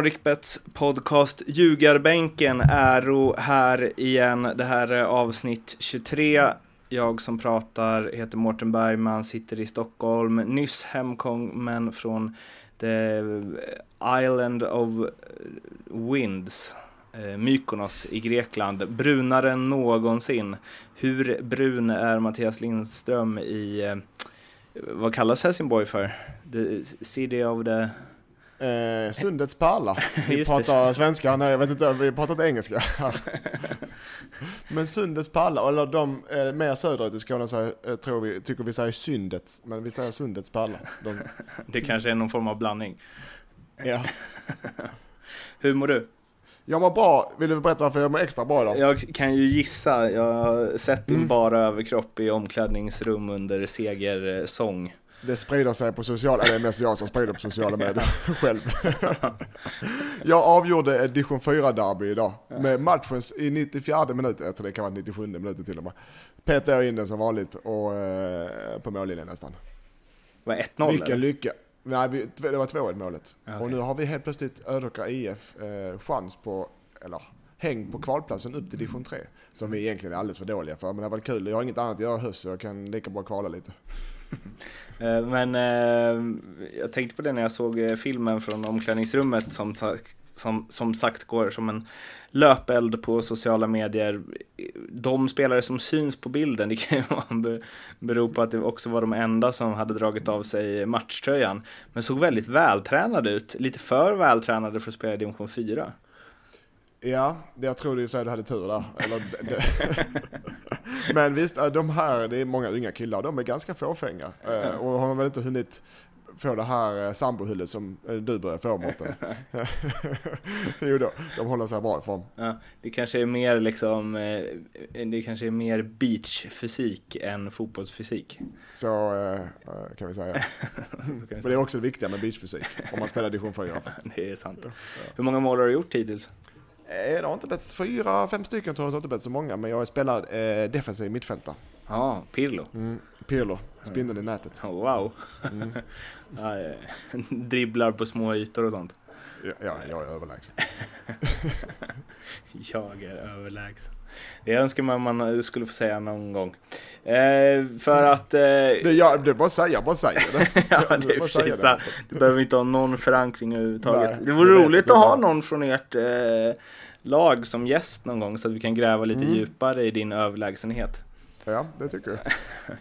Nordicbets podcast Ljugarbänken är här igen. Det här är avsnitt 23. Jag som pratar heter Mårten Bergman, sitter i Stockholm, nyss hemkommen från the Island of Winds, eh, Mykonos i Grekland. Brunare än någonsin. Hur brun är Mattias Lindström i, eh, vad kallas Helsingborg för? The City of the Eh, Sundets pärla. Vi pratar det. svenska, nej jag vet inte, vi pratar inte engelska. men Sundets pärla, eller de eh, mer söderut i Skåne säger, eh, tror vi, tycker vi säger Sundet, men vi säger Sundets pärla. De... det kanske är någon form av blandning. Ja. Hur mår du? Jag mår bra, vill du berätta varför jag mår extra bra idag? Jag kan ju gissa, jag har sett din mm. bara överkropp i omklädningsrum under segersång det sprider sig på sociala, det är mest jag som sprider på sociala medier själv. jag avgjorde ett division 4-derby idag med matchen i 94 minuter, jag tror det kan vara 97 minuter till och med. Petade jag in den som vanligt och eh, på mållinjen nästan. Var 1-0 Vilken eller? lycka. Nej, vi, det var 2-1 målet. Okay. Och nu har vi helt plötsligt Ödåkra IF eh, chans på, eller häng på kvalplatsen upp till division 3. Som vi egentligen är alldeles för dåliga för. Men det varit kul. Jag har inget annat att göra i höst så jag kan lika bra kvala lite. Eh, men eh, jag tänkte på det när jag såg eh, filmen från omklädningsrummet som, som, som sagt går som en löpeld på sociala medier. De spelare som syns på bilden, det kan ju bero på att det också var de enda som hade dragit av sig matchtröjan. Men såg väldigt vältränade ut, lite för vältränade för att spela i division 4. Ja, jag tror du att du hade tur där. Eller, Men visst, de här, det är många unga killar, de är ganska fåfänga. Eh, och har väl inte hunnit få det här eh, sambohullet som eh, du börjar få Mårten. jo då, de håller sig bra ifrån. Ja, det kanske är mer liksom, det kanske är mer beachfysik än fotbollsfysik. Så kan vi säga. Men det är också det viktiga med beachfysik, om man spelar division 4. det är sant. Hur många mål har du gjort hittills? Eh, det har inte blivit fyra, fem stycken tror jag, det har inte blivit så många. Men jag spelar eh, defensiv mittfältare. Ja, Pirlo. Mm, Pirlo, spindeln i nätet. Oh, wow. Mm. ja, dribblar på små ytor och sånt. Ja, ja jag är överlägsen. jag är överlägsen. Det önskar man man skulle få säga någon gång. Eh, för att... Eh... Det, jag, det bara säga, bara säger det. ja, det är precis det. Du behöver inte ha någon förankring överhuvudtaget. Nej, det vore roligt att ha någon från ert eh, lag som gäst någon gång så att vi kan gräva lite mm. djupare i din överlägsenhet. Ja, det tycker jag.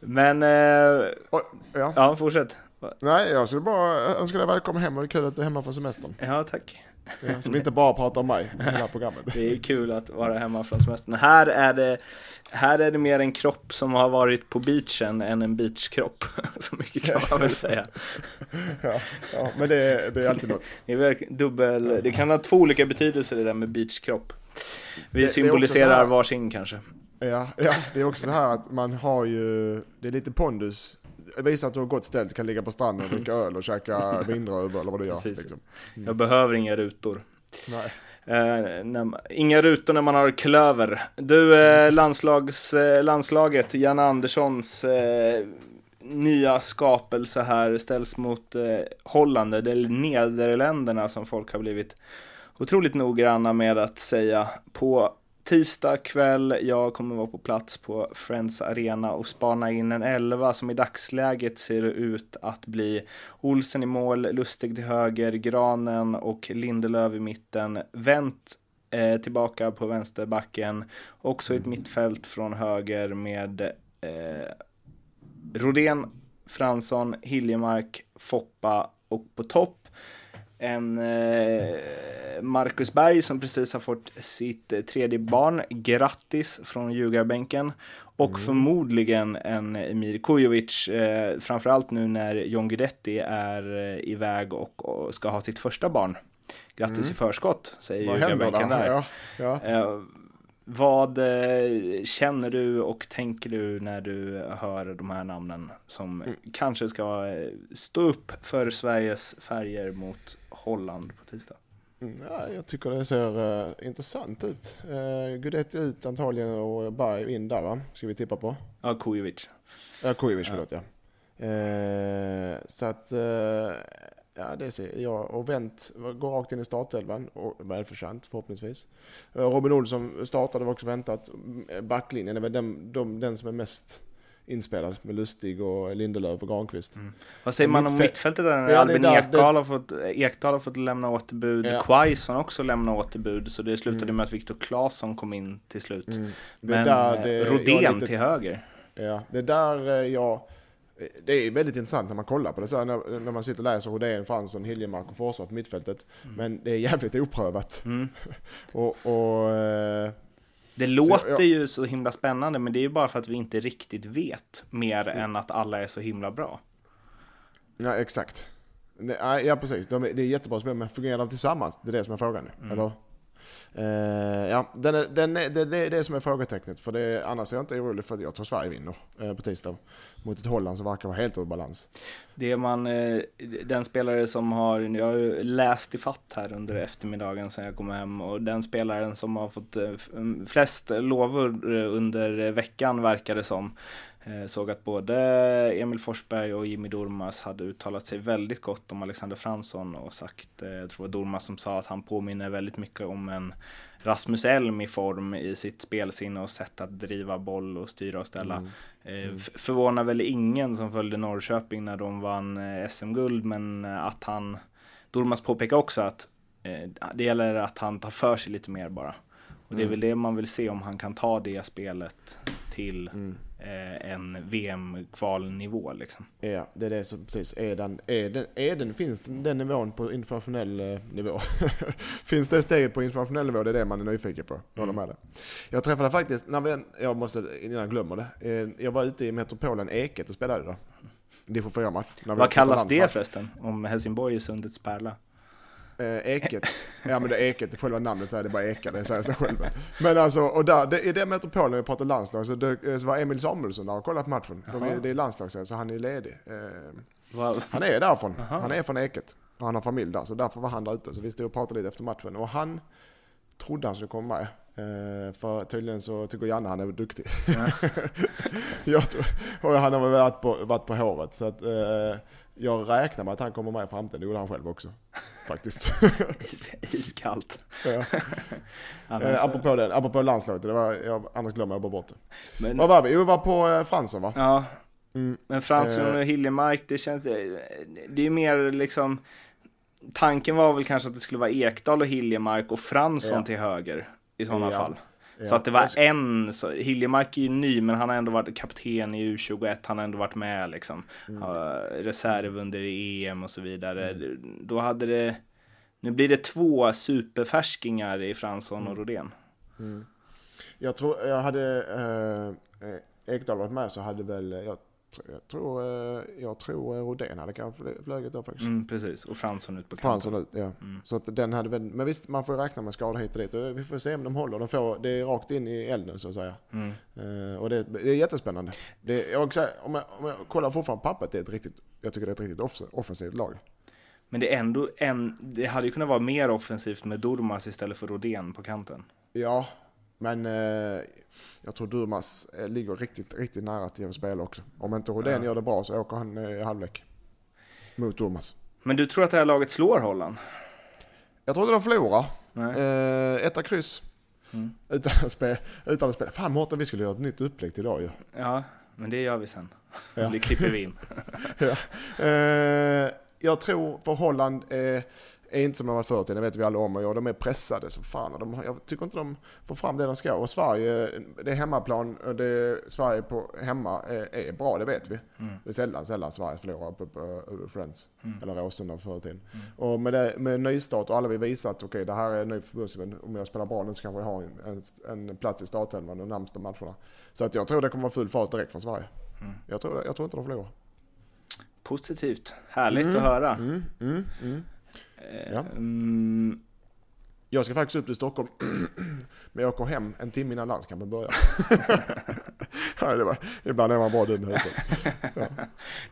Men... Eh... Och, ja. ja, fortsätt. Nej, jag skulle bara önska dig välkommen hem och kul att du är hemma från semestern. Ja, tack. Ja, så vi inte bara pratar om mig i hela programmet. Det är kul att vara hemma från semestern. Här är det, här är det mer en kropp som har varit på beachen än en beachkropp. Så mycket kan man väl säga. Ja, ja men det, det är alltid något. Det, är dubbel, det kan ha två olika betydelser det där med beachkropp. Vi det, symboliserar varsin kanske. Ja, ja, det är också så här att man har ju, det är lite pondus visa att du har gott ställt, kan ligga på stranden och dricka öl och käka vindröv eller vad du gör. Liksom. Mm. Jag behöver inga rutor. Nej. Eh, när, inga rutor när man har klöver. Du, eh, landslags, eh, landslaget, Jan Anderssons eh, nya skapelse här ställs mot eh, Holland, eller Nederländerna som folk har blivit otroligt noggranna med att säga på tisdag kväll. Jag kommer vara på plats på Friends Arena och spana in en elva som i dagsläget ser ut att bli Olsen i mål, Lustig till höger, Granen och Lindelöf i mitten. Vänt eh, tillbaka på vänsterbacken. Också ett mittfält från höger med eh, Rodén, Fransson, Hiljemark, Foppa och på topp en eh, Marcus Berg som precis har fått sitt eh, tredje barn. Grattis från ljugarbänken. Och mm. förmodligen en Emir Kujovic, eh, framförallt nu när John Guidetti är eh, iväg och, och, ska ha sitt första barn. Grattis mm. i förskott, säger ljugarbänken där. Ja, ja. Eh, vad eh, känner du och tänker du när du hör de här namnen som mm. kanske ska stå upp för Sveriges färger mot Holland på tisdag? Mm, ja, jag tycker det ser uh, intressant ut. Uh, Gudetti ut antagligen och Berg in där va? Ska vi tippa på? Ja, Kujovic. Ja, Kujovic, förlåt ja. Uh, så att Ja, det ser jag. Och Wendt går rakt in i startelvan, välförtjänt förhoppningsvis. Eh, Robin Olsson startade var också väntat. Backlinjen är väl den, de, den som är mest inspelad med Lustig och Lindelöf och Granqvist. Mm. Vad säger man om mittfältet där? Ja, Albin där, Ekdal, det... har fått, Ekdal har fått lämna återbud, ja. Quaison också lämna återbud, så det slutade mm. med att Viktor Claesson kom in till slut. Mm. Men där, det, Rodén lite... till höger. Ja, det där eh, jag det är väldigt intressant när man kollar på det så när, när man sitter och läser Rodén, Fransson, Hiljemark och Forsberg på mittfältet. Mm. Men det är jävligt oprövat. Mm. och, och, eh, det låter jag, ju så himla spännande men det är ju bara för att vi inte riktigt vet mer mm. än att alla är så himla bra. Ja exakt. Ja precis, de det är jättebra spel men fungerar de tillsammans? Det är det som är frågan nu. Mm. Eller? Uh, ja, den är, den är, det, det är det som är frågetecknet. För det, annars är jag inte orolig för att jag tror Sverige vinner uh, på tisdag. Mot ett Holland som verkar vara helt ur balans. Det man, eh, den spelare som har, jag har ju läst i fatt här under eftermiddagen sen jag kom hem. Och den spelaren som har fått eh, mm, flest lovor eh, under veckan verkar det som. Såg att både Emil Forsberg och Jimmy Dormas hade uttalat sig väldigt gott om Alexander Fransson och sagt, jag tror det var Dormas som sa att han påminner väldigt mycket om en Rasmus Elm i form i sitt spelsinne och sätt att driva boll och styra och ställa. Mm. Mm. Förvånar väl ingen som följde Norrköping när de vann SM-guld, men att han, Durmas påpekar också att det gäller att han tar för sig lite mer bara. Och det är mm. väl det man vill se om han kan ta det spelet till mm. eh, en VM-kvalnivå liksom. Ja, det är det som precis är den, är den, är den finns den nivån på internationell eh, nivå? finns det steget på internationell nivå? Det är det man är nyfiken på. Jag mm. med det. Jag träffade faktiskt, när vi, jag måste, innan jag glömmer det, eh, jag var ute i metropolen Eket och spelade då. Division 4-match. Vad kallas det förresten? Om Helsingborg är sundets pärla? Eh, eket. Ja men det är Eket, själva namnet säger det bara Eka, det säger sig själv. Men alltså, och där, det, i det metropolen vi pratar landslag så, det, så var Emil Samuelsson där och kollat matchen. De det är landslagsserie så han är ledig. Eh, han är därifrån, Aha. han är från Eket. Och han har familj där, så därför var han där ute. Så vi stod och pratade lite efter matchen. Och han trodde han skulle komma med. Uh, för tydligen så tycker Janne han är duktig. Ja. jag tror, och han har varit på, varit på håret. Så att, uh, jag räknar med att han kommer med i framtiden, det gjorde han själv också. Faktiskt. Iskallt. ja. eh, apropå, det, apropå landslaget, det var, jag, annars glömmer jag bara bort det. Men, Vad var vi? Jo, vi var på eh, Fransson va? Ja. Mm. Men Fransson och eh. Hiljemark, det känns, det är mer liksom, tanken var väl kanske att det skulle vara Ekdal och Hiljemark och Fransson ja. till höger i sådana ja. fall. Ja. Så att det var en, så, Hiljemark är ju ny men han har ändå varit kapten i U21, han har ändå varit med liksom. Mm. Uh, reserv under EM och så vidare. Mm. Då hade det, nu blir det två superfärskingar i Fransson och mm. Rodén. Mm. Jag tror, jag hade, eh, Ekdal varit med så hade väl, jag jag tror, eh, jag tror Rodén hade kanske flugit då faktiskt. Mm, precis, och Fransson ut på kanten. Fransson ut, ja. Mm. Så att den hade väl, men visst man får räkna med skador hit och dit. Vi får se om de håller. De får, det är rakt in i elden så att säga. Mm. Uh, och det, det, är jättespännande. Det, jag, om, jag, om jag kollar fortfarande på pappret, det är ett riktigt, jag tycker det är ett riktigt offensivt lag. Men det är ändå en, det hade ju kunnat vara mer offensivt med Durmas istället för Rodén på kanten. Ja, men eh, jag tror Durmas eh, ligger riktigt, riktigt nära till att spela också. Om inte Rodén ja. gör det bra så åker han eh, i halvlek. Mot Durmas. Men du tror att det här laget slår Holland? Jag tror inte de förlorar. Eh, etta kryss. Mm. Utan, att spela, utan att spela. Fan Mårten, vi skulle göra ett nytt upplägg idag ju. Ja, men det gör vi sen. Ja. Det klipper vi in. ja. eh, jag tror för Holland eh, är inte som de var förr det vet vi alla om. Och de är pressade som fan. Och de, jag tycker inte de får fram det de ska. Och Sverige, det är hemmaplan. Det Sverige på hemma är, är bra, det vet vi. Mm. Det är sällan, sällan Sverige förlorar på, på, på Friends. Mm. Eller Råsunda förr i tiden. Mm. Och med, det, med nystart och alla vill visa att okej, okay, det här är en ny förbundsman. Om jag spelar bra nu så kanske jag har en, en, en plats i startelvan de närmsta matcherna. Så att jag tror det kommer vara full fart direkt från Sverige. Mm. Jag, tror, jag tror inte de förlorar. Positivt. Härligt mm. att höra. Mm. Mm. mm. Ja. Um... Jag ska faktiskt upp till Stockholm, men jag åker hem en timme innan landskampen börjar. ja, det var, ibland är man bra dum i ja.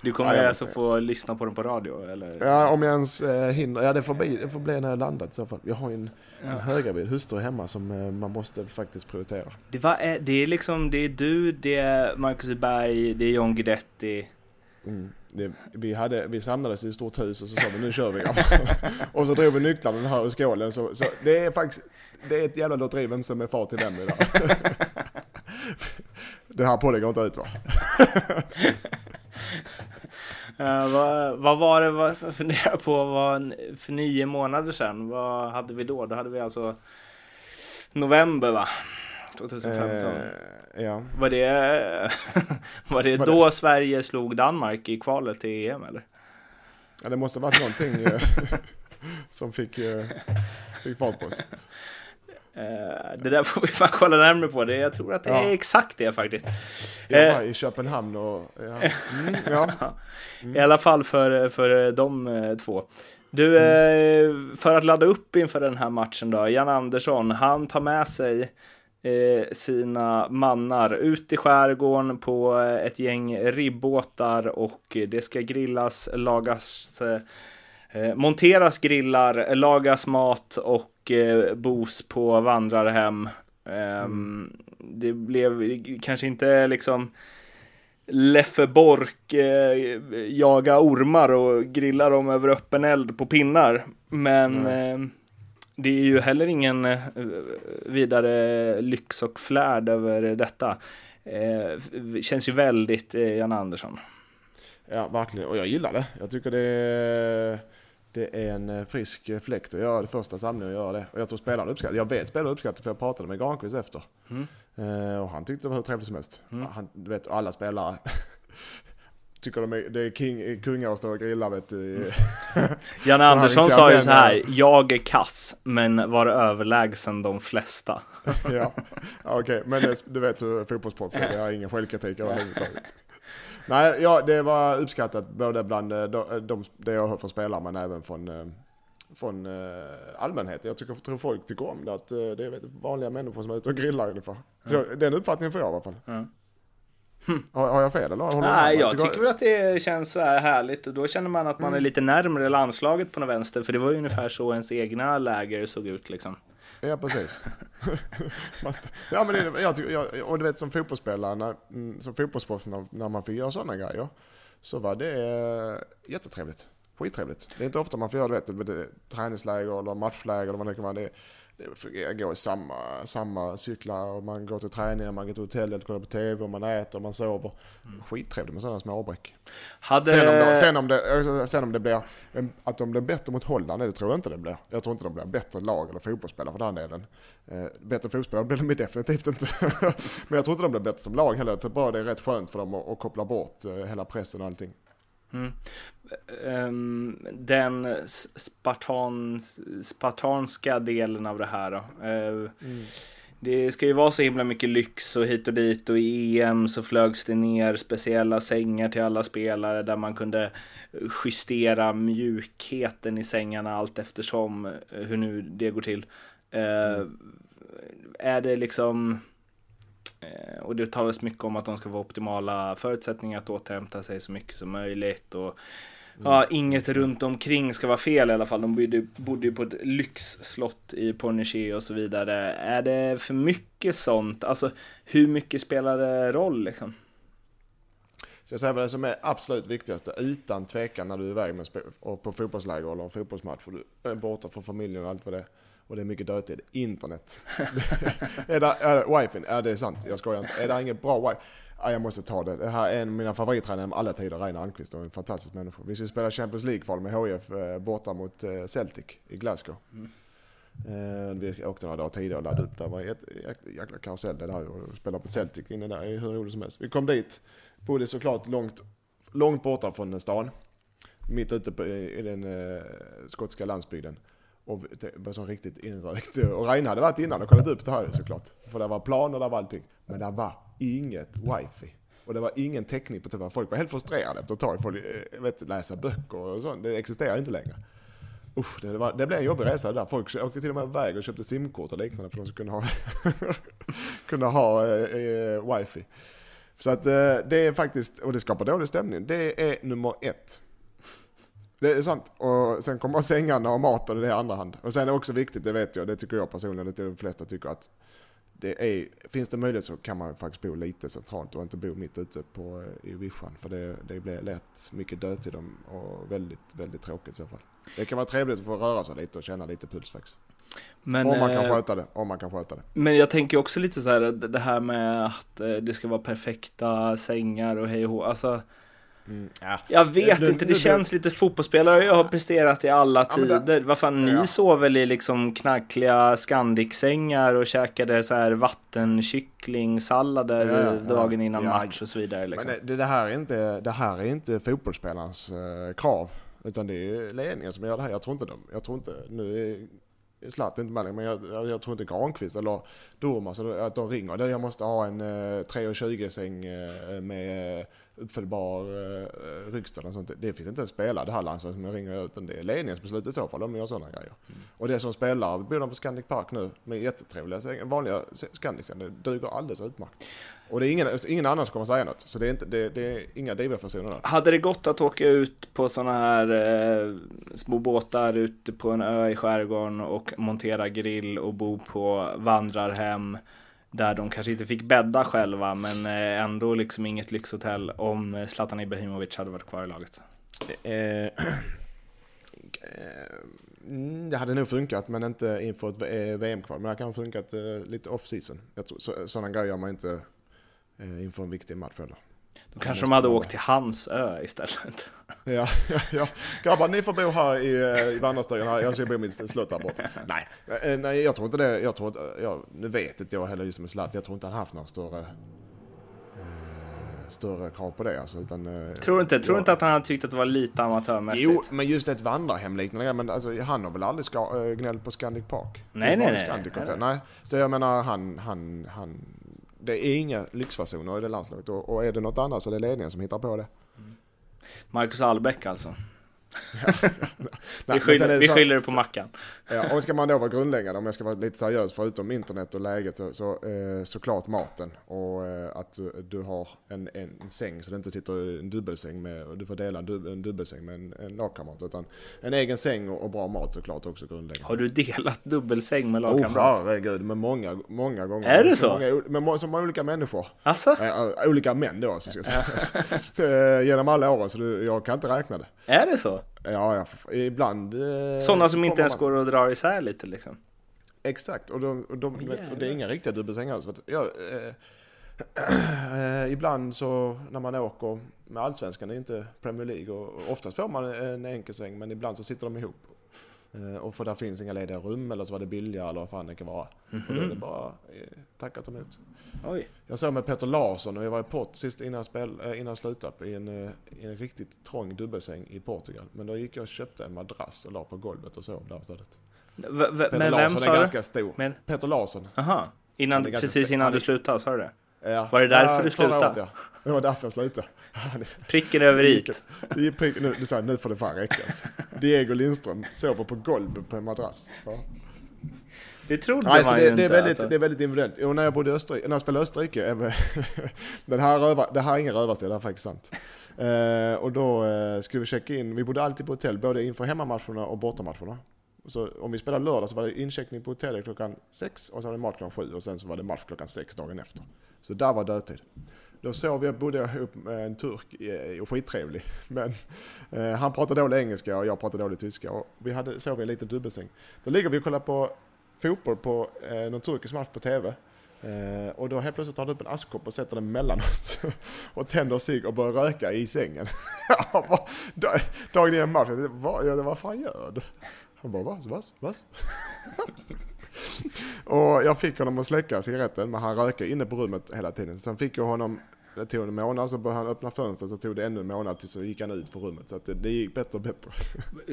Du kommer ja, alltså få lyssna på den på radio? Eller? Ja, om jag ens eh, hinner. Ja, det får, bli, det får bli när jag landat i så fall. Jag har en, ja. en höggravid hustru hemma som eh, man måste faktiskt prioritera. Det, var, det är liksom, det är du, det är Marcus Berg, det är John Guidetti. Mm. Det, vi, hade, vi samlades i ett stort hus och så sa vi nu kör vi. och så drog vi nycklarna här ur skålen. Så, så det är faktiskt det är ett jävla lotteri vem som är far till vem idag. det här podden går inte ut va? Uh, vad, vad, var det, vad funderar på, vad, för nio månader sedan, vad hade vi då? Då hade vi alltså november va? 2015. Eh, ja. Var det, var det var då det? Sverige slog Danmark i kvalet till EM eller? Ja det måste ha varit någonting eh, som fick, eh, fick fart på oss. Uh, det där får vi fan kolla närmare på. Det, jag tror att det ja. är exakt det faktiskt. Jag var i Köpenhamn och... Ja. Mm, ja. Mm. I alla fall för, för de två. Du, mm. för att ladda upp inför den här matchen då. Jan Andersson, han tar med sig sina mannar ut i skärgården på ett gäng ribbåtar och det ska grillas, lagas monteras grillar, lagas mat och eh, bos på vandrarhem. Mm. Det blev kanske inte liksom Leffe Bork eh, jaga ormar och grilla dem över öppen eld på pinnar. Men mm. eh, det är ju heller ingen eh, vidare lyx och flärd över detta. Eh, känns ju väldigt eh, Jan Andersson. Ja, verkligen. Och jag gillar det. Jag tycker det är det är en eh, frisk fläkt att göra det första samlingen och göra det. Och jag tror spelarna uppskattar Jag vet spelarna uppskattar för jag pratade med Granqvist efter. Mm. Uh, och han tyckte det var hur trevligt som helst. Mm. Han, du vet, alla spelare tycker de är, det är king, kungar att stå och grilla vet du. Mm. Jan Andersson sa ju så här, jag är kass men var överlägsen de flesta. ja, okej, okay. men det, du vet hur fotbollsproffs är, jag har ingen självkritik överhuvudtaget. Nej, ja, det var uppskattat både bland eh, de, de, det jag hört från spelare men även från, eh, från allmänheten. Jag tycker, tror folk tycker om det, att det är vanliga människor som är ute och grillar ungefär. Mm. Den uppfattningen får jag i alla fall. Mm. Hm. Har, har, jag fel eller? Håller Nej, jag tycker väl att det känns så här härligt. Då känner man att man mm. är lite närmre landslaget på något vänster. För det var ju ungefär så ens egna läger såg ut liksom. Ja, precis. ja, men det, jag, jag, och du vet som fotbollsspelare, när, mm, som fotbollsproffs när, när man får göra sådana grejer, så var det eh, jättetrevligt. Skittrevligt. Det är inte ofta man får göra det, vet, träningsläger eller matchläger eller vad det kan vara. Det, det fungerar, går i samma, samma cyklar och man går till träningen, man går till hotellet, kollar på TV och man äter och man sover. Mm. Skittrevligt med sådana små avbräck. Hade... Sen, om det, sen, om det, sen om det blir, att de blir bättre mot Holland, det tror jag inte det blir. Jag tror inte de blir bättre lag eller fotbollsspelare för den delen. Eh, bättre fotbollsspelare blir de definitivt inte. Men jag tror inte de blir bättre som lag heller. Jag tror bara det är rätt skönt för dem att, att koppla bort eh, hela pressen och allting. Mm. Um, den spartans, spartanska delen av det här då. Uh, mm. Det ska ju vara så himla mycket lyx och hit och dit och i EM så flögs det ner speciella sängar till alla spelare där man kunde justera mjukheten i sängarna allt eftersom eh, hur nu det går till. Uh, mm. Är det liksom och det talas mycket om att de ska få optimala förutsättningar att återhämta sig så mycket som möjligt. Och, mm. ja, inget runt omkring ska vara fel i alla fall. De bodde, bodde ju på ett lyxslott i Pornichet och så vidare. Är det för mycket sånt? Alltså hur mycket spelar det roll liksom? Så jag säger vad det som är absolut viktigaste utan tvekan när du är iväg med och på fotbollsläger eller en fotbollsmatch och du är borta från familjen och allt vad det är och det är mycket dödtid. Internet. är, det, är det wifi? Ja det är sant, jag skojar inte. Är det inget bra wifi? Ja, jag måste ta det. Det här är en av mina favorittränare med alla tider, Reine Almqvist. En fantastisk människa. Vi ska spela Champions League-kval med HIF eh, borta mot eh, Celtic i Glasgow. Mm. Eh, vi åkte några dagar tidigare och laddade upp. Det var en jäkla karusell det där och spela på Celtic inne där. är hur roligt som helst. Vi kom dit. Bodde såklart långt, långt borta från stan. Mitt ute på, i den skotska landsbygden. Och det var så riktigt inrökt. Och Reine hade varit innan och kollat upp det här såklart. För det var planer, det var allting. Men det var inget wifi. Och det var ingen täckning på telefonen. Folk var helt frustrerade efter ett tag. Folk eh, vet, läsa böcker och sånt. Det existerar inte längre. Usch, det, var, det blev en jobbig resa det där. Folk åkte till och med iväg och köpte simkort och liknande för att de skulle kunna ha, kunna ha eh, eh, wifi. Så att eh, det är faktiskt, och det skapar dålig stämning. Det är nummer ett. Det är sant. Och sen kommer sängarna och maten det andra hand. Och sen är det också viktigt, det vet jag, det tycker jag personligen, det är de flesta tycker att det är, finns det möjlighet så kan man faktiskt bo lite centralt och inte bo mitt ute på, eh, i vischan. För det, det blir lätt mycket dödtid och väldigt, väldigt tråkigt i så fall. Det kan vara trevligt att få röra sig lite och känna lite puls faktiskt. Men, om man kan eh, sköta det, om man kan sköta det. Men jag tänker också lite så här, det här med att eh, det ska vara perfekta sängar och hej och alltså Mm, ja. Jag vet du, inte, det du, känns du, lite fotbollsspelare jag har presterat i alla ja, tider. Vad fan, ja. ni sov väl i liksom knackliga Scandic-sängar och käkade så här vattenkycklingsallader ja, dagen innan match och så vidare. Liksom. Men det, det, här är inte, det här är inte fotbollsspelarens uh, krav. Utan det är ledningen som gör det här. Jag tror inte de, jag tror inte, nu är Zlatan inte med men jag, jag, jag, tror inte Granqvist eller Durmaz att de ringer. Jag måste ha en uh, 3,20 säng uh, med uppföljbar eh, ryggstöd och sånt. Det finns inte en spelare det här landslaget som jag ringer utan det är ledningsbeslut i så fall om de gör sådana grejer. Mm. Och det som spelar, bor de på Scandic Park nu med jättetrevliga vanliga Scandic, det duger alldeles utmärkt. Och det är ingen, ingen annan som kommer säga något. Så det är, inte, det, det är inga divafasoner där. Hade det gått att åka ut på sådana här eh, små båtar ute på en ö i skärgården och montera grill och bo på vandrarhem där de kanske inte fick bädda själva, men eh, ändå liksom inget lyxhotell om eh, Zlatan Ibrahimovic hade varit kvar i laget. Eh, mm, det hade nog funkat, men inte inför ett VM-kval. Men det kan ha funkat lite off-season. Sådana grejer gör man inte inför en viktig match heller. Då kanske de hade åkt till hans ö istället. Ja, ja, ja. Grabbar, ni får bo här i, i vandrarstugan här. Jag ska bo i mitt slott där borta. Nej, eh, nej, jag tror inte det. Jag tror inte, jag, nu vet inte jag heller just med Zlatan. Jag tror inte han haft några större, eh, större krav på det. Alltså, utan, eh, tror du inte, tror inte att han hade tyckt att det var lite amatörmässigt? Jo, men just ett vandrarhem liknande men alltså, han har väl aldrig ska, äh, gnällt på Scandic Park? Nej, nej, nej, nej. nej. Så jag menar, han, han, han det är inga lyxfasoner i det landslaget och, och är det något annat så är det ledningen som hittar på det. Mm. Marcus Albeck alltså? vi skyller, vi skyller det på Mackan. Ja, och ska man då vara grundläggande, om jag ska vara lite seriös, förutom internet och läget, så, så eh, såklart maten. Och eh, att du, du, har en, en säng, så det inte sitter en dubbelsäng med, och du får dela en, dub, en dubbelsäng med en, en lagkamrat. Utan en egen säng och, och, bra mat såklart också grundläggande. Har du delat dubbelsäng med lagkamrat? Oh, herregud, med många, många gånger. Är det så? Många, med så många olika människor. Alltså? Äh, olika män då, så ska jag säga. Eh, genom alla åren, så du, jag kan inte räkna det. Är det så? Ja, ja ibland. Eh, Sådana som inte ens man... går och drar isär lite liksom. Exakt, och, de, och, de, oh, vet, och det är inga riktiga dubbelsängar alls. Ja, eh, eh, ibland så när man åker med allsvenskan, det är inte Premier League, och oftast får man en enkelsäng men ibland så sitter de ihop. Eh, och för där finns inga lediga rum eller så var det billigare eller vad fan det kan vara. Mm -hmm. Och då är det bara eh, tackat emot. Oj. Jag såg med Peter Larsson och vi var i pott sist innan, spel, eh, innan slutade i en, i en riktigt trång dubbelsäng i Portugal. Men då gick jag och köpte en madrass och la på golvet och sov där istället. Peter men Larsson vem sa är ganska stor. Men... Peter Larsson. Aha. Innan, precis innan du slutade, sa du det? Ja. Var det därför ja, du slutade? Året, ja. Det var därför jag slutade. Pricken över i. Nu, nu, sa jag, nu får det fan räckas. Diego Lindström sover på golvet på en madrass. Ja. Det trodde Nej, man det, ju det, inte. Är väldigt, alltså. Det är väldigt individuellt. Och när jag bodde i Österrike, när jag spelade Österrike, den här röva, det här är ingen rövarstil, det är faktiskt sant. Uh, och då uh, skulle vi checka in, vi bodde alltid på hotell, både inför hemmamatcherna och bortamatcherna. Så om vi spelade lördag så var det incheckning på hotellet klockan sex och så var det match klockan sju och sen så var det match klockan sex dagen efter. Så där var dödtid. Då sov jag, bodde jag ihop med en turk och skittrevlig. Men eh, han pratade dålig engelska och jag pratade dålig tyska. Och vi hade, sov i en liten dubbelsäng. Då ligger vi och kollar på fotboll på eh, någon turkisk match på TV. Eh, och då helt plötsligt tar han upp en askkopp och sätter den mellan oss. och tänder sig och börjar röka i sängen. Dagen innan matchen, vad, ja, vad fan gör du? Han bara, vad, vad, vad? och jag fick honom att släcka cigaretten, men han röker inne på rummet hela tiden. Sen fick jag honom, det tog en månad, så började han öppna fönstret, så tog det ännu en månad tills så gick han ut från rummet. Så att det, det gick bättre och bättre.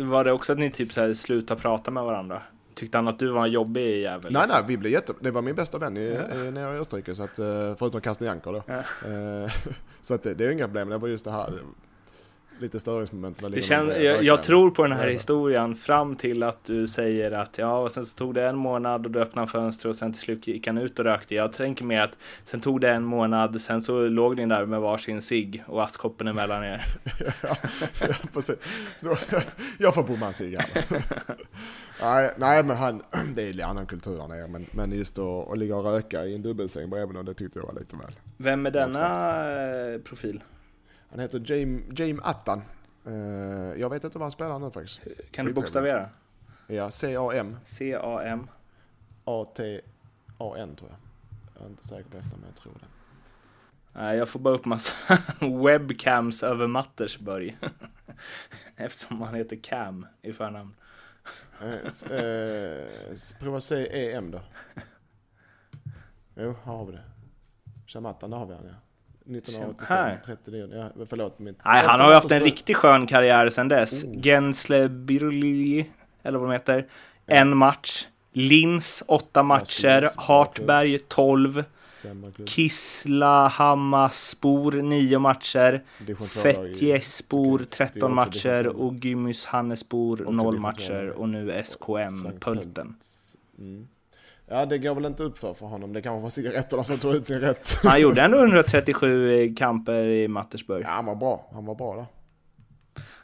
Var det också att ni typ så här slutade prata med varandra? Tyckte han att du var en jobbig jävel? Nej, liksom? nej, vi blev jätte... Det var min bästa vän i, i, nere i Österrike, så att, eh, förutom Karsten Janker då. Eh, så att det, det är inga problem, det var just det här lite störningsmomenten. Det känns, jag, jag, tror på den här historien fram till att du säger att ja, och sen så tog det en månad och du öppnade fönstret och sen till slut gick han ut och rökte. Jag tänker mig att sen tog det en månad, sen så låg ni där med varsin cigg och askkoppen emellan er. ja, ja, precis. jag får bomma en cigg nej, nej, men han, det är lite annan kultur där nere, men, men just att, att ligga och röka i en dubbelsäng bredvid någon, det tyckte jag var lite väl. Vem är denna profil? Han heter James, James Attan. Uh, jag vet inte vad han spelar nu faktiskt. Kan du bokstavera? Ja, C-A-M. C-A-M. A-T-A-N tror jag. Jag är inte säker på efternamn, men jag tror det. Nej, jag får bara upp massa webcams över Mattersburg. Eftersom han heter Cam i förnamn. eh, eh, prova C-E-M då. Jo, här har vi det. Shamattan, där har vi han ja. 1985, 39, ja, förlåt. Min. Nej, han har ju haft en riktigt skön karriär sedan dess. Oh. Gensle Birli, eller vad de heter. En match. Lins, åtta matcher. Hartberg, 12. Kisla Hammarspor, nio matcher. Fetjespor, 13 matcher. Och Gymys Hannespor, noll matcher. Och nu SKM, Pulten. Mm. Ja, det går väl inte upp för, för honom. Det kanske var cigaretterna som tog ut sin rätt. Han gjorde ändå 137 kamper i Mattersburg. Ja, han var bra. Han var bra där.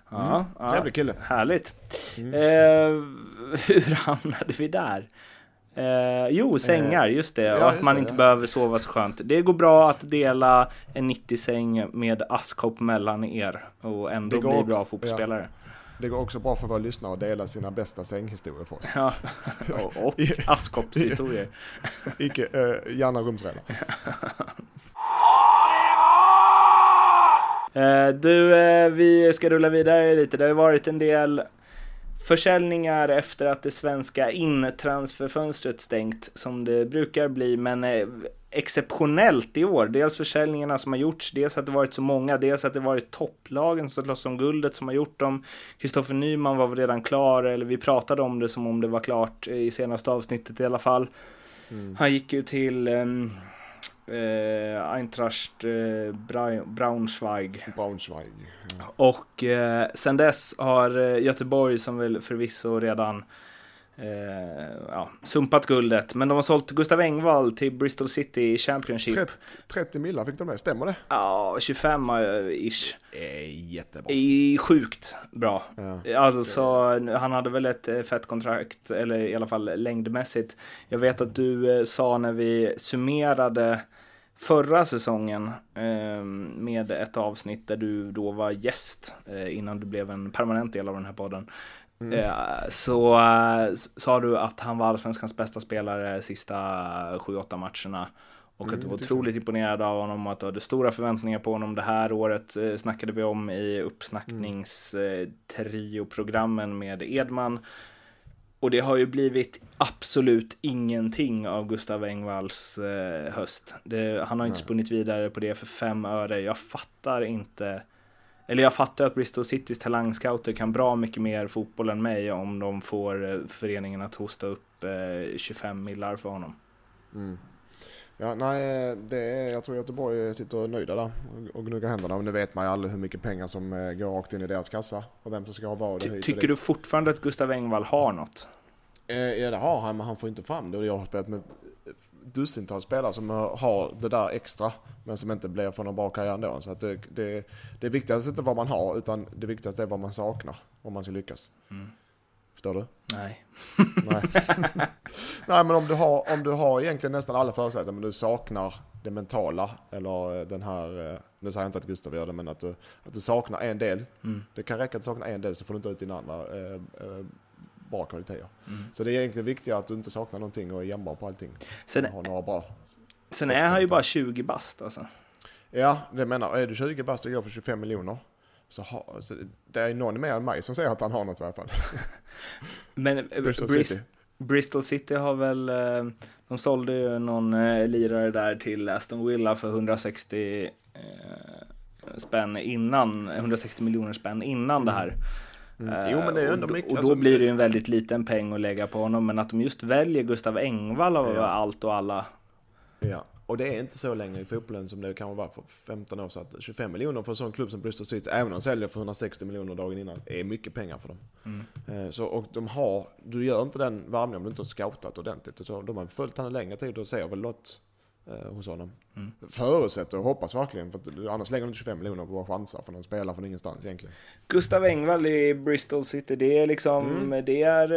Ja, mm. ja, Trevlig kille. Härligt. Mm. Eh, hur hamnade vi där? Eh, jo, sängar, just det. Ja, och att man det, inte ja. behöver sova så skönt. Det går bra att dela en 90-säng med askkopp mellan er och ändå bli bra fotbollsspelare. Ja. Det går också bra för våra lyssnare att dela sina bästa sänghistorier för oss. Ja, och askkoppshistorier. Icke, uh, gärna rumsrena. Uh, du, uh, vi ska rulla vidare lite. Det har ju varit en del försäljningar efter att det svenska intransferfönstret stängt som det brukar bli, men eh, exceptionellt i år. Dels försäljningarna som har gjorts, dels att det varit så många, dels att det varit topplagen som slåss om guldet som har gjort dem. Kristoffer Nyman var redan klar, eller vi pratade om det som om det var klart i senaste avsnittet i alla fall. Mm. Han gick ju till um, eh, Eintracht eh, Braunschweig. Braunschweig. Ja. Och eh, sen dess har eh, Göteborg, som väl förvisso redan eh, ja, sumpat guldet, men de har sålt Gustav Engvall till Bristol City Championship. 30, 30 millar fick de med, stämmer det? Ja, 25-ish. Eh, jättebra. I, sjukt bra. Ja. Alltså, han hade väl ett eh, fett kontrakt, eller i alla fall längdmässigt. Jag vet att du eh, sa när vi summerade förra säsongen eh, med ett avsnitt där du då var gäst eh, innan du blev en permanent del av den här podden. Mm. Eh, så sa du att han var allsvenskans bästa spelare sista 7-8 matcherna. Och mm, att du var otroligt imponerad av honom och att du hade stora förväntningar på honom. Det här året eh, snackade vi om i uppsnackningstrioprogrammen med Edman. Och det har ju blivit absolut ingenting av Gustav Engvalls eh, höst. Det, han har inte spunnit vidare på det för fem öre. Jag fattar inte. Eller jag fattar att Bristol Citys talangscouter kan bra mycket mer fotboll än mig om de får eh, föreningen att hosta upp eh, 25 millar för honom. Mm. Ja, nej, det är, jag tror Göteborg sitter nöjda där och gnuggar händerna. Men nu vet man ju aldrig hur mycket pengar som eh, går rakt in i deras kassa och vem som ska ha vad. Ty tycker du fortfarande att Gustav Engvall har något? Eh, ja, det har han, men han får inte fram det. Och jag har spelat med dussintals spelare som har det där extra, men som inte blir från någon bra karriär ändå. Så att det, det, det viktigaste är inte vad man har, utan det viktigaste är vad man saknar om man ska lyckas. Mm. Förstår du? Nej. Nej. Nej, men om du, har, om du har egentligen nästan alla förutsättningar, men du saknar det mentala, eller den här, eh, nu säger jag inte att Gustav gör det, men att du, att du saknar en del. Mm. Det kan räcka att du saknar en del så får du inte ut dina andra eh, eh, bra kvaliteter. Mm. Så det är egentligen viktigare att du inte saknar någonting och är jämnbar på allting. Sen, har några bra. Sen är han ju bara 20 bast alltså. Ja, det menar Är du 20 bast och går för 25 miljoner så, ha, så det är någon mer än mig som säger att han har något i alla fall. Men eh, Bristol, Brist, City. Bristol City har väl, eh, de sålde ju någon eh, lirare där till Aston Villa för 160 spänn innan, 160 miljoner spänn innan mm. det här. Mm. Jo, men det är ändå mycket. Och då alltså, blir det ju en väldigt liten peng att lägga på honom. Men att de just väljer Gustav Engvall av ja. allt och alla. Ja, och det är inte så länge i fotbollen som det kan vara för 15 år sedan. 25 miljoner för en sån klubb som Bristol City, även om de säljer för 160 miljoner dagen innan, är mycket pengar för dem. Mm. Så, och de har, du gör inte den värvningen om du inte har scoutat ordentligt. Så de har följt honom längre tid och ser väl något eh, hos honom. Mm. Förutsätter och hoppas verkligen, för att, annars lägger de 25 miljoner på att chansa för någon spelare från ingenstans egentligen. Gustav Engvall i Bristol City, det är liksom, mm. det är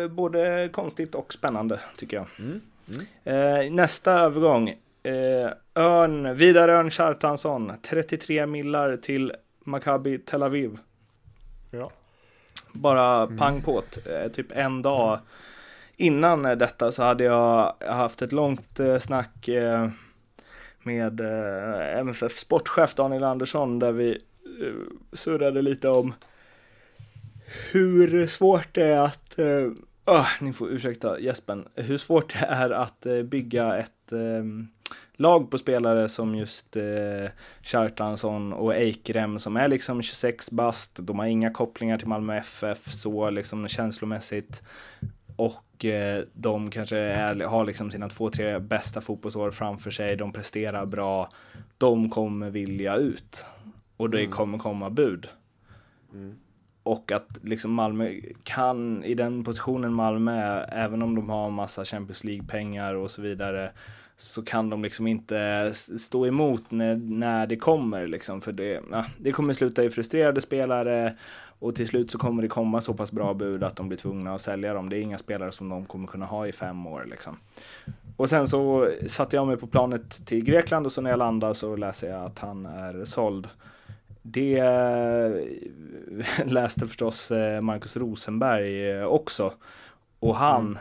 eh, både konstigt och spännande tycker jag. Mm. Mm. Eh, nästa övergång. Eh, Örn, Vidar Örn Kjartansson, 33 millar till Maccabi Tel Aviv. Ja. Bara mm. pang på eh, typ en dag innan eh, detta så hade jag haft ett långt eh, snack eh, med MFF sportchef Daniel Andersson där vi surrade lite om hur svårt det är att Oh, ni får ursäkta gäspen. Hur svårt det är att bygga ett eh, lag på spelare som just eh, Kjartansson och Eikrem som är liksom 26 bast. De har inga kopplingar till Malmö FF så liksom känslomässigt. Och eh, de kanske är, har liksom sina två, tre bästa fotbollsår framför sig. De presterar bra. De kommer vilja ut. Och det mm. kommer komma bud. Mm. Och att liksom Malmö kan, i den positionen Malmö är, även om de har massa Champions League-pengar och så vidare, så kan de liksom inte stå emot när, när det kommer liksom. För det, det kommer sluta i frustrerade spelare och till slut så kommer det komma så pass bra bud att de blir tvungna att sälja dem. Det är inga spelare som de kommer kunna ha i fem år liksom. Och sen så satte jag mig på planet till Grekland och så när jag landade så läser jag att han är såld. Det eh, läste förstås eh, Marcus Rosenberg eh, också. Och han mm.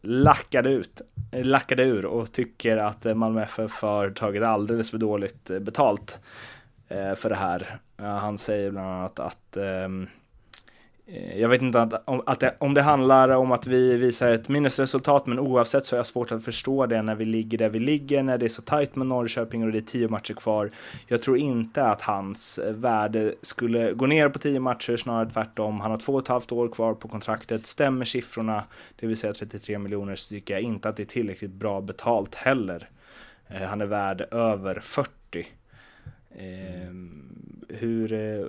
lackade, ut, lackade ur och tycker att Malmö FF har tagit alldeles för dåligt betalt för det här. Han säger bland annat att Eh, Eh, jag vet inte att, om, att det, om det handlar om att vi visar ett minusresultat, men oavsett så är jag svårt att förstå det när vi ligger där vi ligger, när det är så tajt med Norrköping och det är tio matcher kvar. Jag tror inte att hans eh, värde skulle gå ner på tio matcher, snarare tvärtom. Han har två och ett halvt år kvar på kontraktet. Stämmer siffrorna, det vill säga 33 miljoner, så tycker jag inte att det är tillräckligt bra betalt heller. Eh, han är värd över 40. Eh, hur, eh,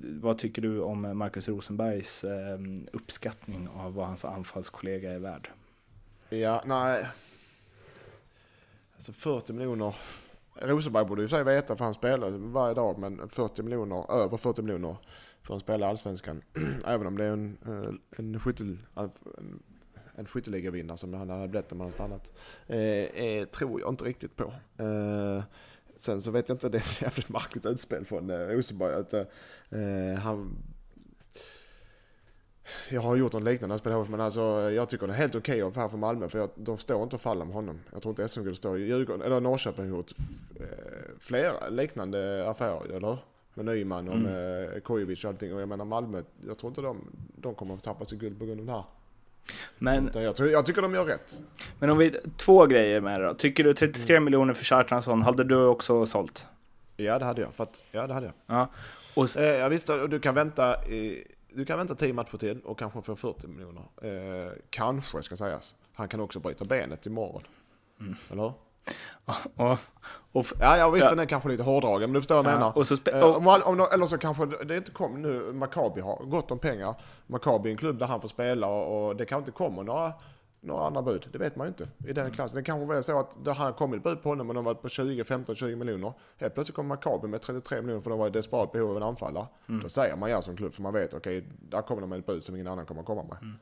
vad tycker du om Marcus Rosenbergs eh, uppskattning av vad hans anfallskollega är värd? Ja, nej. Alltså 40 miljoner. Rosenberg borde ju säga veta för han spelar varje dag, men 40 miljoner, över 40 miljoner för en spelare i Allsvenskan. Även om det är en, eh, en, skyttel, en, en skytteligavinnare som han hade blivit om han hade stannat. Eh, eh, tror jag inte riktigt på. Eh, Sen så vet jag inte, det är ett jävligt märkligt utspel från eh, Rosenberg. Att, eh, han, jag har gjort något liknande när jag men alltså, jag tycker det är helt okej okay här för Malmö. För jag, de står inte och faller med honom. Jag tror inte SM-guld står i Djurgården, eller Norrköping har gjort eh, flera liknande affärer, eller Med Nyman och mm. med Kujovic och allting. Och jag menar Malmö, jag tror inte de, de kommer att tappa sig guld på grund av det här. Men, jag, tror, jag, tycker de gör rätt. Men om vi, två grejer med det då. Tycker du 33 mm. miljoner för Kjartansson, hade du också sålt? Ja det hade jag, för att, ja det hade jag. Ja, och, eh, ja visst, du kan vänta du kan vänta 10 matcher till och kanske få 40 miljoner. Eh, kanske ska sägas. Han kan också bryta benet imorgon. Mm. Eller hur? Och, och, ja, ja, visst ja. den är kanske lite hårdragen, men du förstår vad jag ja, menar. Så eh, om, om, eller så kanske det inte kommer nu, Maccabi har gott om pengar. Maccabi är en klubb där han får spela och, och det kanske inte kommer några, några andra bud. Det vet man ju inte i den klassen. Det kanske var så att det har kommit bud på honom och de var på 20, 15, 20 miljoner. Helt plötsligt kommer Maccabi med 33 miljoner för de var i desperat behov av en anfallare. Mm. Då säger man ja som klubb för man vet okej, okay, där kommer de med ett bud som ingen annan kommer komma med. Mm.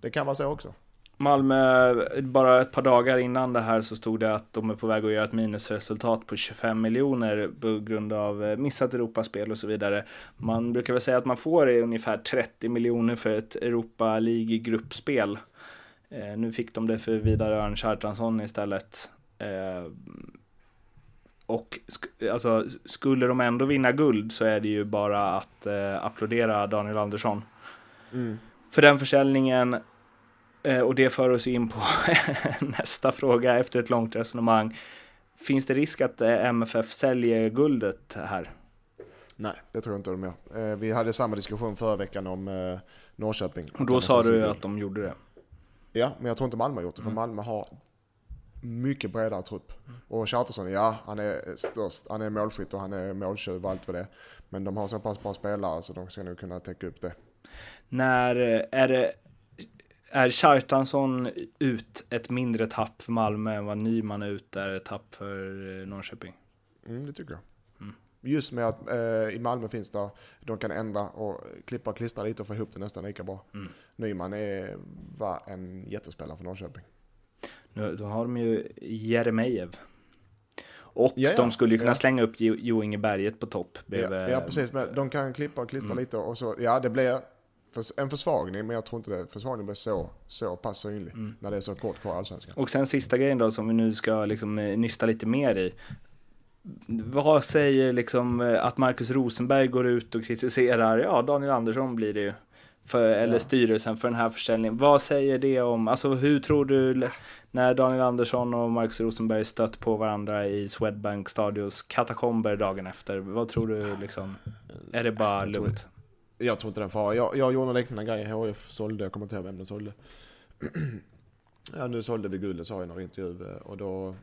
Det kan vara så också. Malmö, bara ett par dagar innan det här så stod det att de är på väg att göra ett minusresultat på 25 miljoner på grund av eh, missat Europaspel och så vidare. Man brukar väl säga att man får ungefär 30 miljoner för ett Europa League-gruppspel. Eh, nu fick de det för Vidar Örn Kjartansson istället. Eh, och sk alltså, skulle de ändå vinna guld så är det ju bara att eh, applådera Daniel Andersson. Mm. För den försäljningen och det för oss in på nästa fråga efter ett långt resonemang. Finns det risk att eh, MFF säljer guldet här? Nej, det tror jag inte de gör. Eh, vi hade samma diskussion förra veckan om Norrköping. Och då sa du att de gjorde det? Ja, men jag tror inte Malmö har gjort det. För mm. Malmö har mycket bredare trupp. Och Chartersson, ja han är störst, han är målskytt och han är måltjuv och allt vad det är. Men de har så pass bra spelare så de ska nog kunna täcka upp det. När är det är Kjartansson ut ett mindre tapp för Malmö än vad Nyman ut är ett tapp för eh, Norrköping? Mm, det tycker jag. Mm. Just med att eh, i Malmö finns det, de kan ändra och klippa och klistra lite och få ihop det nästan lika bra. Mm. Nyman är, var en jättespelare för Norrköping. Nu då har de ju Jeremejeff. Och ja, ja. de skulle ju kunna ja. slänga upp Jo Inge Berget på topp. Ja, ja, precis. Men de kan klippa och klistra mm. lite och så, ja det blir en försvagning, men jag tror inte det försvagningen blir så, så pass synlig mm. när det är så kort kvar allsvenskan. Och sen sista grejen då som vi nu ska liksom eh, nysta lite mer i. Vad säger liksom eh, att Marcus Rosenberg går ut och kritiserar, ja Daniel Andersson blir det ju, för, eller ja. styrelsen för den här försäljningen. Vad säger det om, alltså hur tror du när Daniel Andersson och Marcus Rosenberg stött på varandra i Swedbank Stadios katakomber dagen efter, vad tror du liksom, är det bara lugnt? Jag tror inte den fara. Jag, jag gjorde en liknande grej. HF sålde, jag kommer inte ihåg vem den sålde. ja, nu sålde vi guldet sa jag i någon intervju eh, och då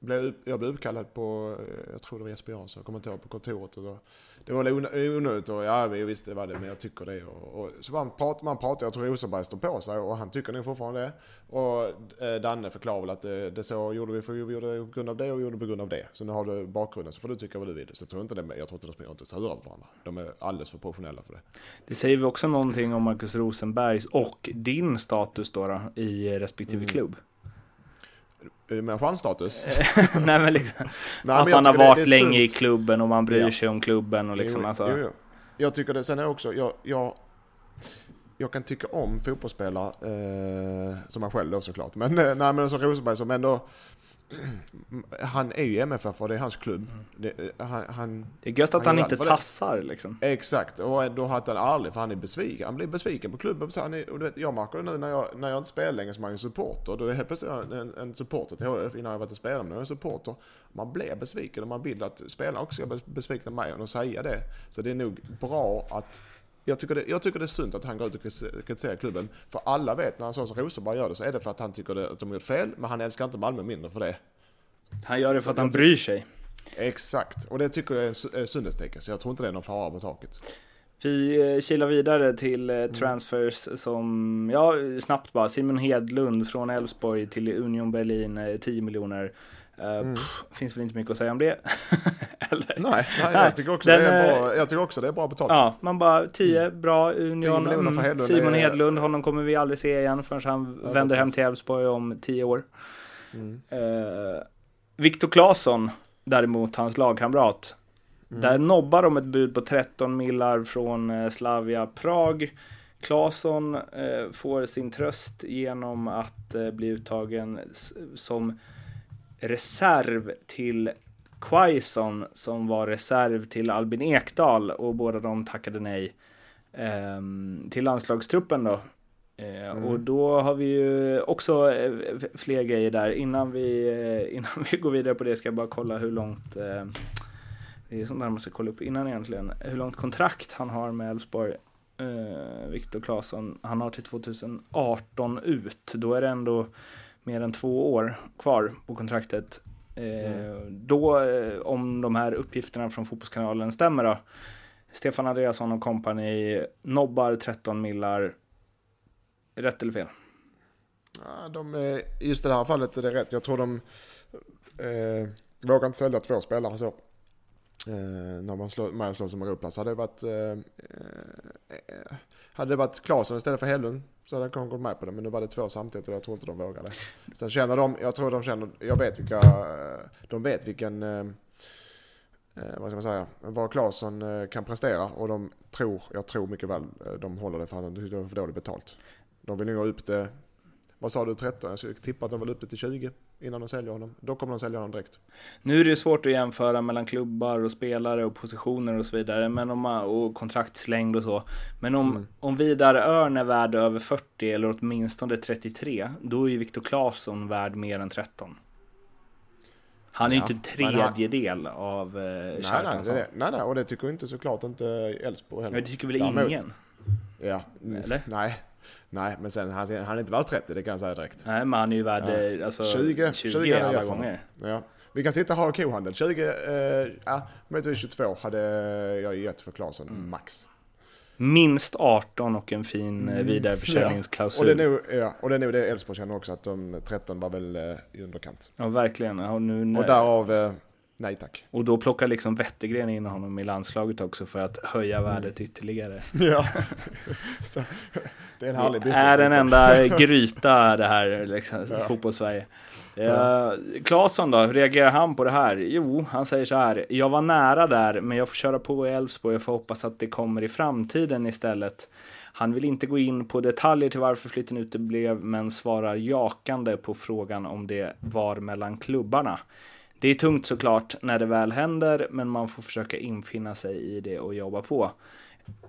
blev jag blev uppkallad på, eh, jag tror det var Jesper Jansson, jag kommer inte ihåg, på kontoret. Och då, det var onödigt och ja, visst det var det, men jag tycker det. Och, och så man pratar, man pratar, jag tror Rosenberg står på sig och han tycker nog fortfarande det. Och eh, Danne förklarar väl att det, eh, det så gjorde vi, för vi gjorde det på grund av det och gjorde det på grund av det. Så nu har du bakgrunden så får du tycka vad du vill. Så jag tror inte, det, jag tror inte de springer inte sura på varandra. De är alldeles för professionella för det. Det säger vi också någonting om Marcus Rosenbergs och din status då, då i respektive mm. klubb. Med stjärnstatus? Nej men liksom, Nej, att man har varit länge sunt. i klubben och man bryr ja. sig om klubben och liksom jo, alltså. Jo, jo. Jag tycker det, sen är också, jag, jag, jag kan tycka om fotbollsspelare, eh, som man själv då såklart, men, eh, nej, men som Rosenberg som ändå han är ju MFF och det är hans klubb. Det, eh, han, han, det är gött att han, han inte tassar det. liksom. Exakt, och då har han aldrig, för han är besviken. Han blir besviken på klubben. Så han är, och du vet, jag märker det nu när jag, när jag inte spelar längre som en supporter. Då är helt plötsligt en, en supporter till HF innan jag varit och spelat. Men nu är jag en supporter. Man blir besviken och man vill att spelarna också ska bli besvikna på mig och säga det. Så det är nog bra att jag tycker, det, jag tycker det är sunt att han går ut och kritiserar klubben. För alla vet när en sån som Rosenberg gör det så är det för att han tycker det, att de har gjort fel. Men han älskar inte Malmö mindre för det. Han gör det för att han bryr sig. Exakt, och det tycker jag är sundhetstecken. Så jag tror inte det är någon fara på taket. Vi eh, kilar vidare till eh, mm. transfers som, ja snabbt bara, Simon Hedlund från Elfsborg till Union Berlin, 10 eh, miljoner. Uh, mm. pff, finns väl inte mycket att säga om det. Eller? Nej, nej, jag, tycker också Den, det är bra, jag tycker också det är bra betalt. Ja, man bara 10, mm. bra Union. Mm, Hedlund Simon är... Hedlund, honom kommer vi aldrig se igen förrän han ja, vänder hem till Elfsborg om 10 år. Mm. Uh, Viktor Claesson, däremot hans lagkamrat. Mm. Där nobbar de ett bud på 13 millar från uh, Slavia Prag. Claesson eh, får sin tröst genom att eh, bli uttagen som reserv till Quaison som var reserv till Albin Ekdal och båda de tackade nej eh, till landslagstruppen då. Eh, mm. Och då har vi ju också eh, fler grejer där. Innan vi, eh, innan vi går vidare på det ska jag bara kolla hur långt eh, det är sånt där man ska kolla upp innan egentligen. Hur långt kontrakt han har med Elfsborg. Eh, Viktor Claesson. Han har till 2018 ut. Då är det ändå mer än två år kvar på kontraktet. Mm. Då, eh, om de här uppgifterna från Fotbollskanalen stämmer då, Stefan Andreasson och kompani nobbar 13 millar. Rätt eller fel? Ja, de, just i det här fallet är det rätt. Jag tror de eh, vågar inte sälja två spelare så. Eh, när man slår, man slår som Europaplats. Hade det varit, eh, eh, hade det varit Claesson istället för Hellund så hade han gått med på det. Men nu var det två samtidigt och jag tror inte de vågade. Sen känner de, jag tror de känner, jag vet vilka, eh, de vet vilken, eh, eh, vad ska man säga, vad Claesson eh, kan prestera. Och de tror, jag tror mycket väl de håller det för att de har för dåligt betalt. De vill nog ha upp det, vad sa du, 13? Jag tippar att de vill upp det till 20 innan de säljer honom. Då kommer de sälja honom direkt. Nu är det svårt att jämföra mellan klubbar och spelare och positioner och så vidare. Men om och kontraktslängd och så. Men om, mm. om Vidar Örn är värd över 40 eller åtminstone 33. Då är ju Viktor Claesson värd mer än 13. Han är ju ja, inte en tredjedel han... av eh, nej, nej, nej, nej, och det tycker inte såklart inte Elfsborg heller. Men det tycker väl Däremot, ingen? Ja, eller? Nej, nej, men sen han, han är inte värd 30, det kan jag säga direkt. Nej, men han är ju värd ja. alltså, 20, 20, 20 alla gånger. Ja. Vi kan sitta och ha kohandel. 20, eh, ja, möjligtvis 22 hade jag gett för Claesson, mm. max. Minst 18 och en fin mm. vidareförsäljningsklausul. Ja. Och, det är nog, ja, och det är nog det Elfsborg känner också, att de 13 var väl eh, i underkant. Ja, verkligen. Och, nu, och därav eh, Nej tack. Och då plockar liksom Wettergren in honom i landslaget också för att höja mm. värdet ytterligare. Ja. Så, det är en härlig business. Är en enda gryta det här, liksom, ja. fotbollssverige. Ja. Claesson då, hur reagerar han på det här? Jo, han säger så här. Jag var nära där, men jag får köra på i Elfsborg. Jag får hoppas att det kommer i framtiden istället. Han vill inte gå in på detaljer till varför flytten uteblev, men svarar jakande på frågan om det var mellan klubbarna. Det är tungt såklart när det väl händer, men man får försöka infinna sig i det och jobba på.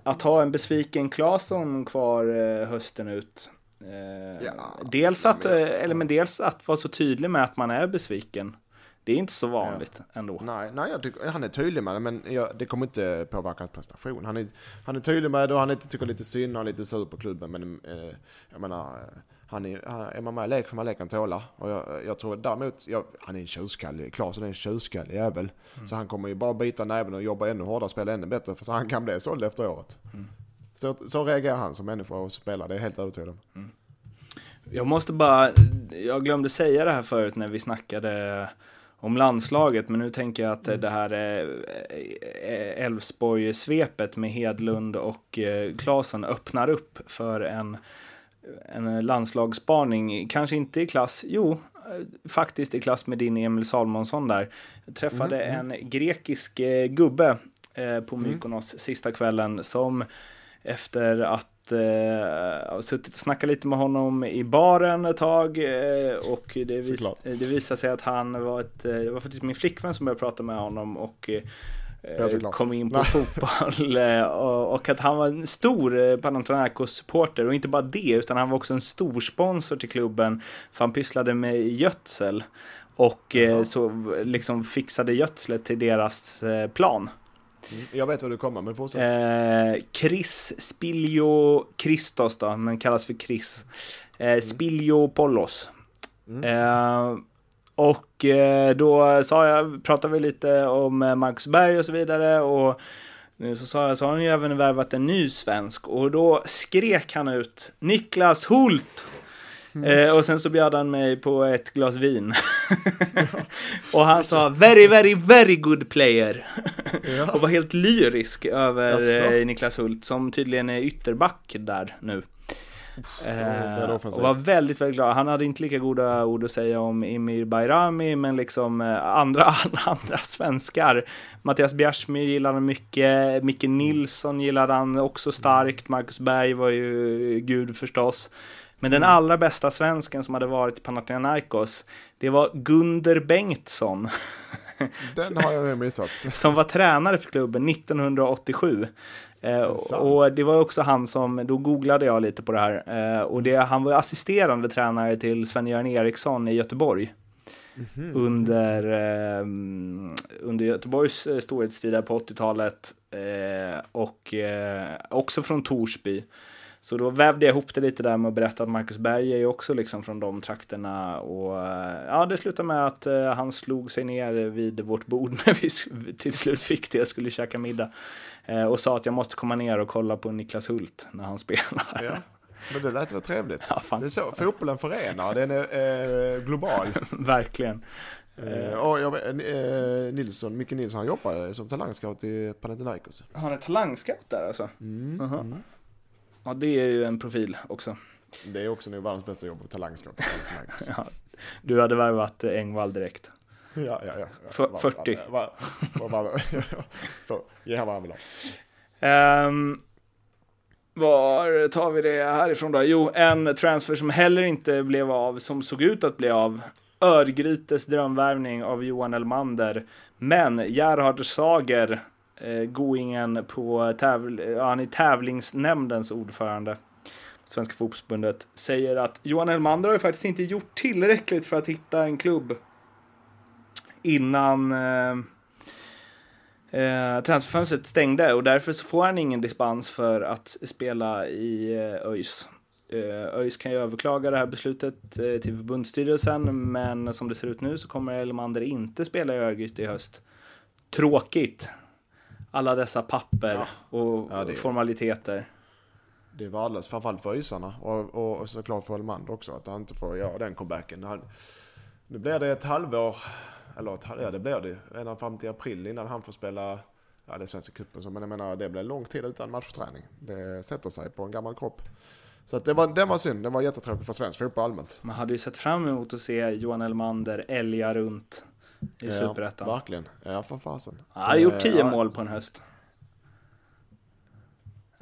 Att ha en besviken Claesson kvar eh, hösten ut. Eh, ja, dels, att. Eh, eller, men dels att vara så tydlig med att man är besviken. Det är inte så vanligt ja. ändå. Nej, nej jag tycker, han är tydlig med det, men jag, det kommer inte påverka hans prestation. Han är, han är tydlig med det och han inte tycker lite synd, han är lite sur på klubben, men eh, jag menar, han är, är man med i lek får man leken tåla. Och jag, jag tror däremot, jag, han är en tjurskallig, Klasen är en tjurskallig jävel. Mm. Så han kommer ju bara bita näven och jobba ännu hårdare, spela ännu bättre, för så han kan bli såld efter året. Mm. Så, så reagerar han som människa och spelar, det är helt övertygad om. Mm. Jag måste bara, jag glömde säga det här förut när vi snackade om landslaget, men nu tänker jag att mm. det här Elfsborg-svepet med Hedlund och Klasen öppnar upp för en en landslagsspaning, kanske inte i klass, jo, faktiskt i klass med din Emil Salmonsson där. Jag träffade mm, en grekisk eh, gubbe eh, på mm. Mykonos mm. sista kvällen som efter att eh, suttit och snackat lite med honom i baren ett tag eh, och det, vis det visade sig att han var ett, eh, det var faktiskt min flickvän som började prata med honom och eh, kom in på fotboll eh, och, att han var en stor eh, Panathinaikos-supporter och inte bara det utan han var också en stor sponsor till klubben för han pysslade med gödsel och ja. så liksom fixade gödslet till deras plan. Mm. Jag vet vad du kommer men fortsätt. Eh, Chris Spiljo Christos då, men kallas för Chris. Eh, mm. Spiljo Pollos. Mm. Eh, och eh, då sa jag, pratade vi lite om eh, Marcus Berg och så vidare och så sa jag, så har han ju även värvat en ny svensk och då skrek han ut Niklas Hult! Mm. Eh, och sen så bjöd han mig på ett glas vin. och han sa very, very, very good player. ja. och var helt lyrisk över eh, Niklas Hult som tydligen är ytterback där nu. Eh, och var väldigt, väldigt glad. Han hade inte lika goda ord att säga om Emir Bayrami, men liksom eh, andra, andra svenskar. Mattias Bjärsmyr gillade han mycket, Micke Nilsson gillade han också starkt, Marcus Berg var ju gud förstås. Men den mm. allra bästa svensken som hade varit i Panathinaikos, det var Gunder Bengtsson. Den har jag missat. som var tränare för klubben 1987. Eh, och det var också han som, då googlade jag lite på det här, eh, och det, han var assisterande tränare till Sven-Göran Eriksson i Göteborg. Mm -hmm. Under, eh, under Göteborgs eh, storhetstid på 80-talet eh, och eh, också från Torsby. Så då vävde jag ihop det lite där med att berätta att Marcus Berg är ju också liksom från de trakterna och ja, det slutade med att han slog sig ner vid vårt bord när vi till slut fick det och skulle käka middag. Eh, och sa att jag måste komma ner och kolla på Niklas Hult när han spelar. Ja. Men det lät väl trevligt? Ja, det är så fotbollen förenar, den är eh, global. Verkligen. Eh, och jag, eh, Nilsson, Micke Nilsson, han jobbar som talangscout i Panathinaikos. Han är talangscout där alltså? Mm. Uh -huh. mm. Ja, det är ju en profil också. Det är också nog världens bästa jobb, talangscout. ja, du hade värvat Engvall direkt. Ja, ja, ja. ja. 40. Ge han vad han vill ha. Um, var tar vi det härifrån då? Jo, en transfer som heller inte blev av, som såg ut att bli av. Örgrytes drömvärvning av Johan Elmander. Men Gerhard Sager, Eh, goingen på tävl han är tävlingsnämndens ordförande. Svenska Fotbollförbundet säger att Johan Elmander har ju faktiskt inte gjort tillräckligt för att hitta en klubb innan eh, eh transferfönstret stängde och därför så får han ingen dispens för att spela i eh, ÖIS. Eh, ÖIS kan ju överklaga det här beslutet till förbundsstyrelsen, men som det ser ut nu så kommer Elmander inte spela i Örgryte i höst. Tråkigt. Alla dessa papper ja. och ja, det... formaliteter. Det var alldeles, framförallt för ÖISarna och, och, och såklart för Elmander också, att han inte får göra den comebacken. Han, nu blir det ett halvår, eller ett, ja det blir det, redan fram till april innan han får spela ja det är Svenska cupen, men jag menar det blir lång tid utan matchträning. Det sätter sig på en gammal kropp. Så att det var, den var synd, den var jättetråkig för svensk fotboll allmänt. Man hade ju sett fram emot att se Johan Elmander älga runt i ja, Superettan. Verkligen, ja för fasen. Han hade gjort tio ja. mål på en höst.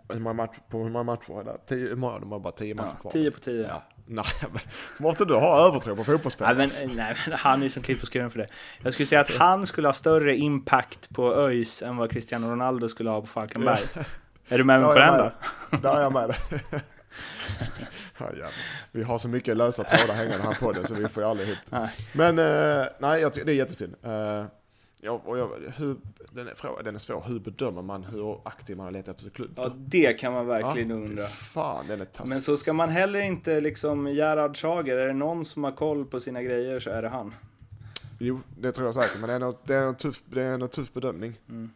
Hur många matcher, på hur många matcher är det? Tio, de har bara tio matcher ja, kvar. Tio på tio. Ja. Nej, men måste du ha övertro på fotbollsspelare? Nej, men, nej, men han är ju som klippt på skuren för det. Jag skulle säga att han skulle ha större impact på ÖIS än vad Cristiano Ronaldo skulle ha på Falkenberg. Ja. Är du med mig på den då? Där är jag med. Ja, vi har så mycket lösa trådar hängande här på det så vi får ju aldrig ihop Men eh, nej, jag det är jättesynd. Eh, Ja, och jag, hur, den, är, den är svår. Hur bedömer man hur aktiv man har letat efter klubb? Ja, det kan man verkligen ja, undra. Fan, den är taskig. Men så ska man heller inte liksom, Gerhard Schager, är det någon som har koll på sina grejer så är det han. Jo, det tror jag säkert, men det är det en, tuff, det är en tuff bedömning. Mm.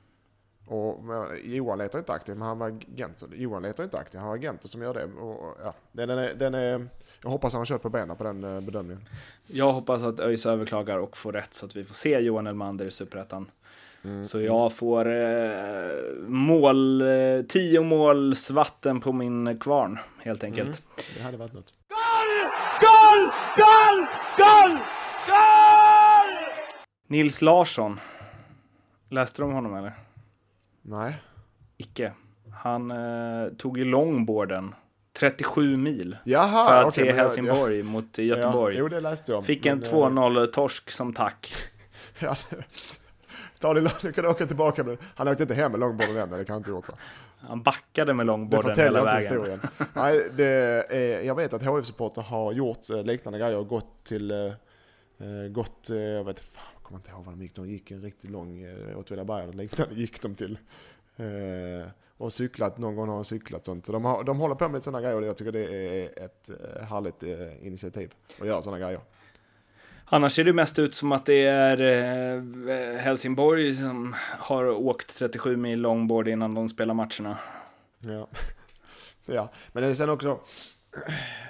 Och Johan letar inte aktivt, men han var agent. Johan letar inte aktivt, han har agenter som gör det. Och, ja, den är, den är, jag hoppas han har kört på benen på den eh, bedömningen. Jag hoppas att ÖIS överklagar och får rätt så att vi får se Johan Elmander i Superettan. Mm. Så jag får eh, mål, eh, tio måls vatten på min kvarn helt enkelt. Mm. Det hade varit något. Goal! Goal! Goal! Goal! Goal! Nils Larsson. Läste du om honom eller? Nej. Icke. Han eh, tog ju longboarden 37 mil Jaha, för att okay, se Helsingborg ja. mot Göteborg. Ja, jo, det läste jag. Fick en 2-0 eh, torsk som tack. ja, Ta det, du kan åka tillbaka med Han åkte inte hem med longboarden än, det kan han inte gjort va? Han backade med longboarden hela vägen. historien. Nej, det är, jag vet att HF-supporter har gjort eh, liknande grejer och gått till, äh, gått, jag vet fan, jag kommer inte ihåg vad de gick, de gick en riktigt lång, Åtvidaberg eller liknande gick de till. Eh, och cyklat, någon gång har de cyklat sånt. Så de, har, de håller på med sådana grejer och jag tycker det är ett eh, härligt eh, initiativ att göra sådana grejer. Annars ser det mest ut som att det är eh, Helsingborg som har åkt 37 mil longboard innan de spelar matcherna. Ja, ja. men det är sen också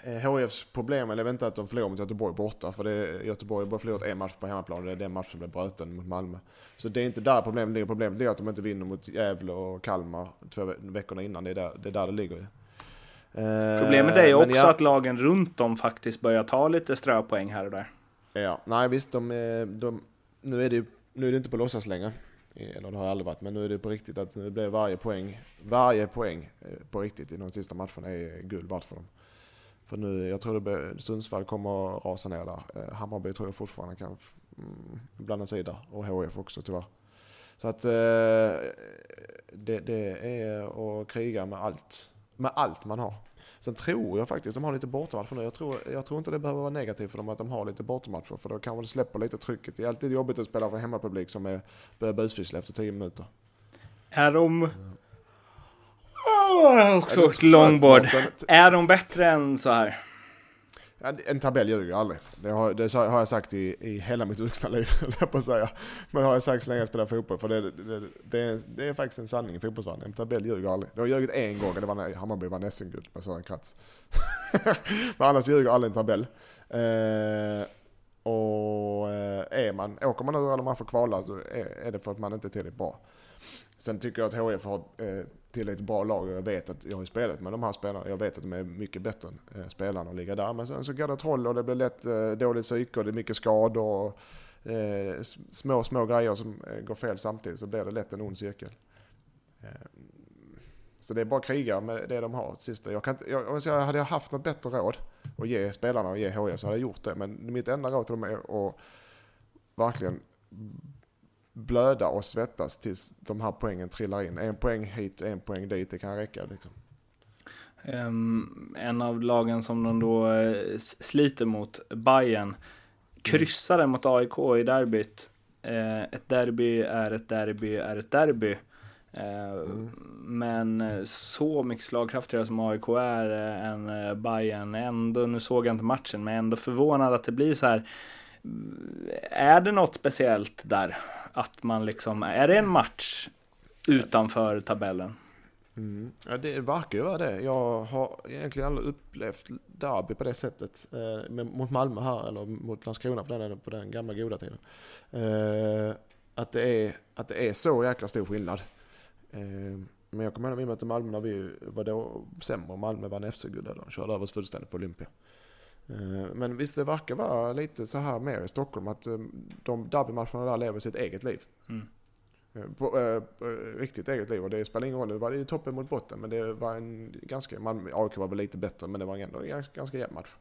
HIFs problem, eller inte att de förlorar mot Göteborg borta, för det är, Göteborg har bara förlorat en match på hemmaplan och det är den matchen som blev bruten mot Malmö. Så det är inte där problemet ligger, problemet ligger att de inte vinner mot Gävle och Kalmar två veckorna innan, det är där det, är där det ligger. Problemet är ju också ja. att lagen runt om faktiskt börjar ta lite ströpoäng här och där. Ja, nej visst, de, de, nu, är det, nu är det inte på låtsas längre. Eller det har aldrig varit, men nu är det på riktigt att nu blir varje poäng, varje poäng eh, på riktigt i de sista matcherna är guld värt för dem. För nu, jag tror det Sundsvall kommer att rasa ner där. Eh, Hammarby tror jag fortfarande kan mm, blanda sig där. Och HF också tyvärr. Så att eh, det, det är att kriga med allt. Med allt man har. Sen tror jag faktiskt de har lite bortamatcher nu. Jag tror, jag tror inte det behöver vara negativt för dem att de har lite bortamatcher. För då kanske det släpper lite trycket. Det är alltid jobbigt att spela för hemmapublik som är, börjar busfyssla efter tio minuter. Är de Oh, också åkt longboard. Är de bättre än så här? En tabell ljuger aldrig. Det har, det har jag sagt i, i hela mitt vuxna liv, jag på att säga. Men har jag sagt så länge jag spelar fotboll. För det, det, det, är, det är faktiskt en sanning i fotbollsvärlden. En tabell ljuger aldrig. Det har ljugit en gång, och det var när Hammarby vann SM-guld med Sören Kratz. Men annars ljuger aldrig en tabell. Eh, och eh, är man, åker man nu eller man får kvala, är, är det för att man inte är tillräckligt bra. Sen tycker jag att HIF har eh, tillräckligt bra lag och jag vet att jag har spelat med de här spelarna. Jag vet att de är mycket bättre än eh, spelarna att ligga där. Men sen så går det troll och det blir lätt eh, dåligt psyke och det är mycket skador och eh, små, små grejer som eh, går fel samtidigt så blir det lätt en ond cirkel. Eh, så det är bara att kriga med det de har. Sista. Jag kan, jag, om jag hade jag haft något bättre råd att ge spelarna och ge HIF så hade jag gjort det. Men mitt enda råd till dem är att verkligen blöda och svettas tills de här poängen trillar in. En poäng hit, en poäng dit, det kan räcka. Liksom. Um, en av lagen som de då uh, sliter mot, Bayern kryssade mm. mot AIK i derbyt. Uh, ett derby är ett derby är ett derby. Mm. Men så mycket slagkraftigare som AIK är än Bayern ändå, nu såg jag inte matchen, men ändå förvånad att det blir så här. Är det något speciellt där? Att man liksom, är det en match utanför tabellen? Mm. Ja, det verkar ju vara det. Jag har egentligen aldrig upplevt derby på det sättet. Eh, mot Malmö här, eller mot Landskrona för den, på den gamla goda tiden. Eh, att, det är, att det är så jäkla stor skillnad. Eh, men jag kommer ihåg när vi mötte Malmö när vi var då sämre, Malmö vann FC-guld eller körde över oss fullständigt på Olympia. Eh, men visst, det verkar vara lite så här mer i Stockholm att eh, de derbymatcherna där lever sitt eget liv. Mm. Eh, på, äh, riktigt eget liv och det spelar ingen roll. Det var i toppen mot botten men det var en ganska, Malmö, AIK var väl lite bättre men det var ändå en ganska, ganska jämn match.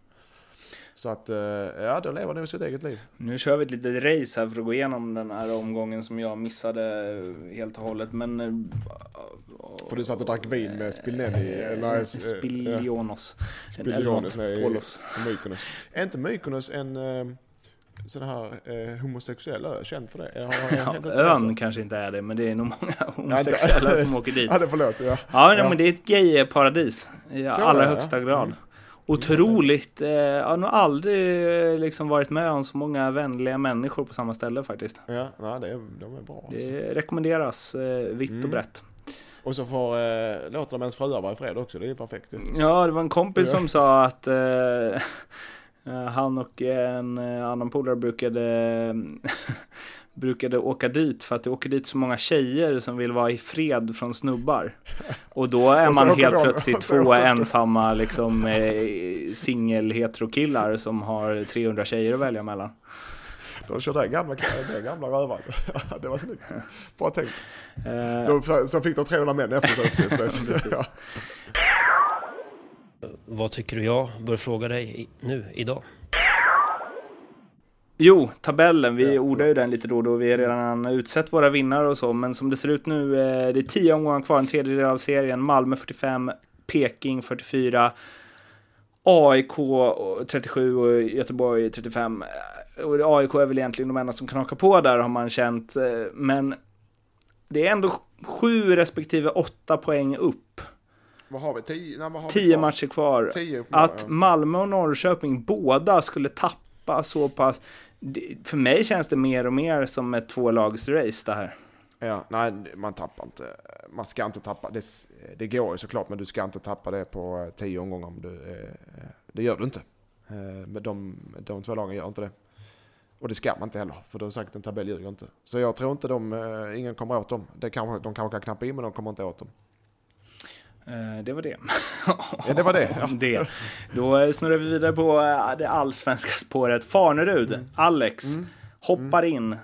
Så att, eh, ja, då lever nog sitt eget liv. Nu kör vi ett litet race här för att gå igenom den här omgången som jag missade helt och hållet. Men... För du satt och drack vin med Spilnelli? Eller, Spilionos. Spilionos, nej, Mykonos. Är inte Mykonos en sån här eh, homosexuell ö, känd för det? Ja, ön kanske inte är det, men det är nog många homosexuella som åker dit. Ja, det förlåt, ja. Ja, ja. men det är ett gay-paradis i så allra högsta grad. Mm. Otroligt, eh, jag har nog aldrig eh, liksom varit med om så många vänliga människor på samma ställe faktiskt. Ja, nej, det är, de är bra. Alltså. Det rekommenderas eh, vitt mm. och brett. Och så får eh, de ens fruar vara i fred också, det är ju perfekt. Ja, det var en kompis ja. som sa att eh, Eh, han och en annan polare brukade, brukade åka dit för att det åker dit så många tjejer som vill vara i fred från snubbar. Och då är man helt plötsligt två ensamma liksom, eh, singel heterokillar som har 300 tjejer att välja mellan. De kör den gamla, den gamla rövaren. det var snyggt. Bra tänkt. Uh, så fick de 300 män efter sig vad tycker du jag bör fråga dig nu, idag? Jo, tabellen. Vi ja, ordar ju den lite då och då. Vi har redan utsett våra vinnare och så. Men som det ser ut nu, eh, det är tio omgångar kvar, en tredjedel av serien. Malmö 45, Peking 44, AIK 37 och Göteborg 35. Och AIK är väl egentligen de enda som kan haka på där har man känt. Eh, men det är ändå sju respektive åtta poäng upp vad har vi? Tio, nej, har tio vi matcher kvar. Tio att. Malmö och Norrköping båda skulle tappa så pass. För mig känns det mer och mer som ett tvålagsrace det här. Ja, nej, man tappar inte. Man ska inte tappa. Det, det går ju såklart, men du ska inte tappa det på eh, tio omgångar. Om du, eh, det gör du inte. Eh, men de, de två lagen gör inte det. Och det ska man inte heller, för då har sagt en tabell ljuger inte. Så jag tror inte de, eh, ingen kommer åt dem. Det kan, de kanske kan knappa in, men de kommer inte åt dem. Eh, det var det. Ja, det var det. Ja. det. Då snurrar vi vidare på eh, det allsvenska spåret. Farnerud, mm. Alex, mm. hoppar mm. in.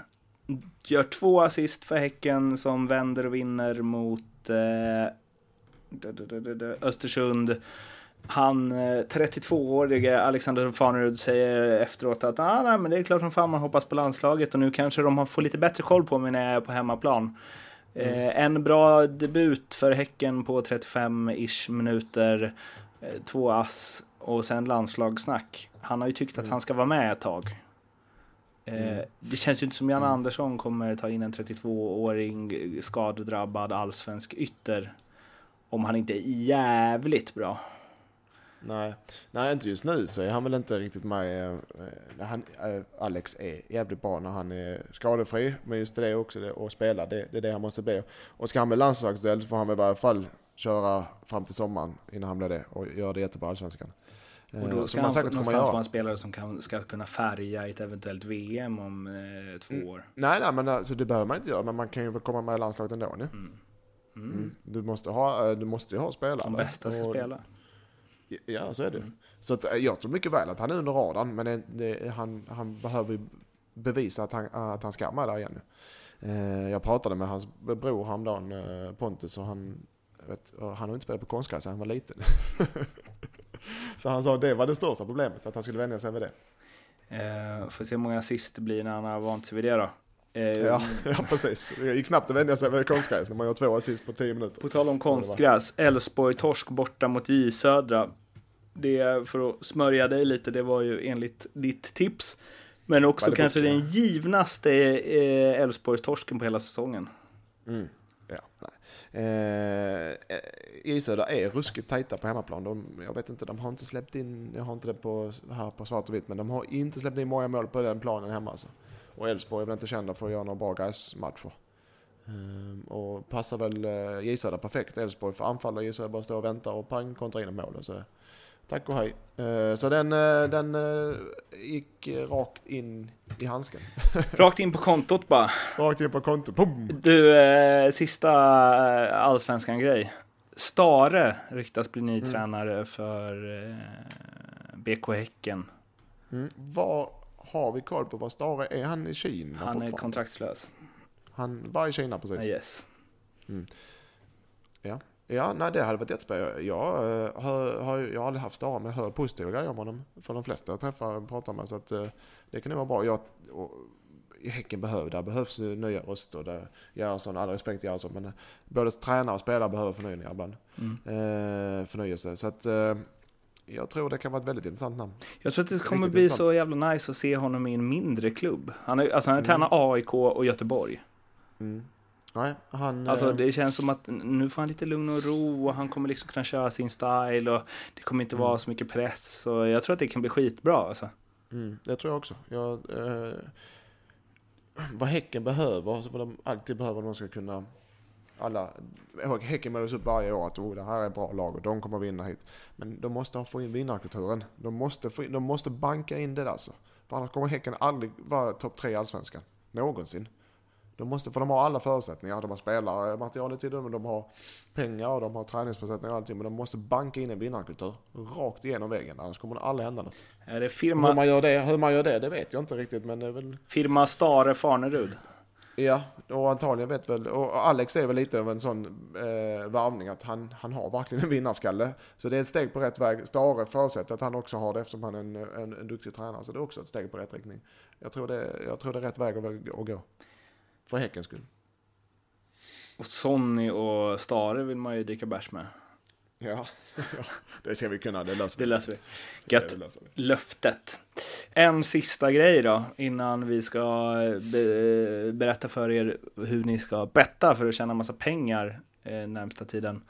Gör två assist för Häcken som vänder och vinner mot eh, Östersund. Han, 32-årige eh, Alexander Farnerud säger efteråt att ah, nej, men det är klart som fan man hoppas på landslaget och nu kanske de får lite bättre koll på mig när jag är på hemmaplan. Mm. En bra debut för Häcken på 35-ish minuter. Eh, två ass och sen landslagssnack. Han har ju tyckt att mm. han ska vara med ett tag. Eh, mm. Det känns ju inte som Jan mm. Andersson kommer ta in en 32-åring skadedrabbad allsvensk ytter. Om han inte är jävligt bra. Nej. Nej, inte just nu så är han väl inte riktigt med. Eh, han, eh, Alex är jävligt bra när han är skadefri. Men just det också, det, och spela, det, det är det han måste bli. Och ska han bli landslagsdel så får han väl i varje fall köra fram till sommaren innan han blir det. Och göra det jättebra i Allsvenskan. Och då eh, ska han någonstans vara en spelare som kan, ska kunna färga ett eventuellt VM om eh, två mm. år. Nej, nej, men alltså, det behöver man inte göra. Men man kan ju väl komma med i landslaget ändå nu. Mm. Mm. mm. Du måste ha, du måste ju ha spelare. De bästa ska och, spela. Ja, så är det. Mm. Så att, eh, jag tror mycket väl att han är under radarn, men det, det, han, han behöver bevisa att han, att han ska med där igen. Eh, jag pratade med hans bror häromdagen, eh, Pontus, och han, vet, han har inte spelat på konstgräs sedan han var liten. så han sa att det var det största problemet, att han skulle vänja sig vid det. Eh, får se hur många assist det blir när han har vant sig vid det då. Eh, ja, ja, precis. Det gick snabbt att vänja sig vid konstgräs när man gör två assist på tio minuter. På tal om konstgräs, Elfsborg torsk borta mot J Södra. Det, för att smörja dig lite, det var ju enligt ditt tips. Men också kanske den givnaste eh, Elfsborgs torsken på hela säsongen. Mm. Ja, nej. Eh, Isöda är ruskigt tajta på hemmaplan. De, jag vet inte, de har inte släppt in, jag har inte det på, här på svart och vitt, men de har inte släppt in många mål på den planen hemma alltså. Och Elfsborg är väl inte kända för att göra några bra gräsmatcher. Eh, och passar väl eh, Gisöda perfekt. Elfsborg får anfalla, Gisöda bara stå och vänta och pang kontra in mål. Så Tack och hej. Eh, så den, eh, den eh, gick rakt in i handsken. Rakt in på kontot bara. Rakt in på kontot. Boom. Du, sista allsvenskan grej. Stare ryktas bli ny mm. tränare för BK Häcken. Mm. Vad har vi koll på vad Stare är? Han i Kina Han är kontraktslös. Han var i Kina precis? Yes. Mm. Ja. Ja, nej det hade varit jättespännande. Jag, eh, har, har, jag har aldrig haft Stara, men jag hör positiva grejer om honom. För de flesta jag träffar och pratar med. Så att, eh, det kan nog vara bra. Jag, och, i Häcken behöver, där behövs nya röster. Där Gerhardsson, all respekt Gerhardsson, men eh, både tränare och spelare behöver förnyelse ibland. Mm. Eh, förnyelse. Så att eh, jag tror det kan vara ett väldigt intressant namn. Jag tror att det kommer bli intressant. så jävla nice att se honom i en mindre klubb. Han är, alltså han är mm. tränat AIK och Göteborg. Mm. Nej, han... Alltså eh, det känns som att nu får han lite lugn och ro och han kommer liksom kunna köra sin style och det kommer inte mm. vara så mycket press och jag tror att det kan bli skitbra alltså. Mm, det tror jag också. Jag, eh, vad Häcken behöver, alltså vad de alltid behöver de ska kunna alla, Häcken målas upp varje år att oh, det här är bra lag och de kommer vinna hit. Men de måste få in vinnarkulturen. De måste, få in, de måste banka in det alltså. För annars kommer Häcken aldrig vara topp tre i Allsvenskan. Någonsin. De måste, för de har alla förutsättningar. De har spelarmaterialet till dem, de har pengar och de har träningsförutsättningar och allting. Men de måste banka in en vinnarkultur rakt igenom väggen. Annars kommer det aldrig hända något. Är det firma... Hur man gör det, hur man gör det, det vet jag inte riktigt. Men väl... Firma Stare Farnerud. Ja, och antagligen vet väl, och Alex är väl lite av en sån eh, varvning att han, han har verkligen en vinnarskalle. Så det är ett steg på rätt väg. Stare förutsätter att han också har det eftersom han är en, en, en duktig tränare. Så det är också ett steg på rätt riktning. Jag tror det, jag tror det är rätt väg att, att gå. För Häckens skull. Och Sonny och Stare vill man ju dricka bärs med. Ja, det ska vi kunna. Det löser vi. Det löser vi. Gött. Löftet. En sista grej då, innan vi ska be berätta för er hur ni ska betta för att tjäna massa pengar eh, närmsta tiden.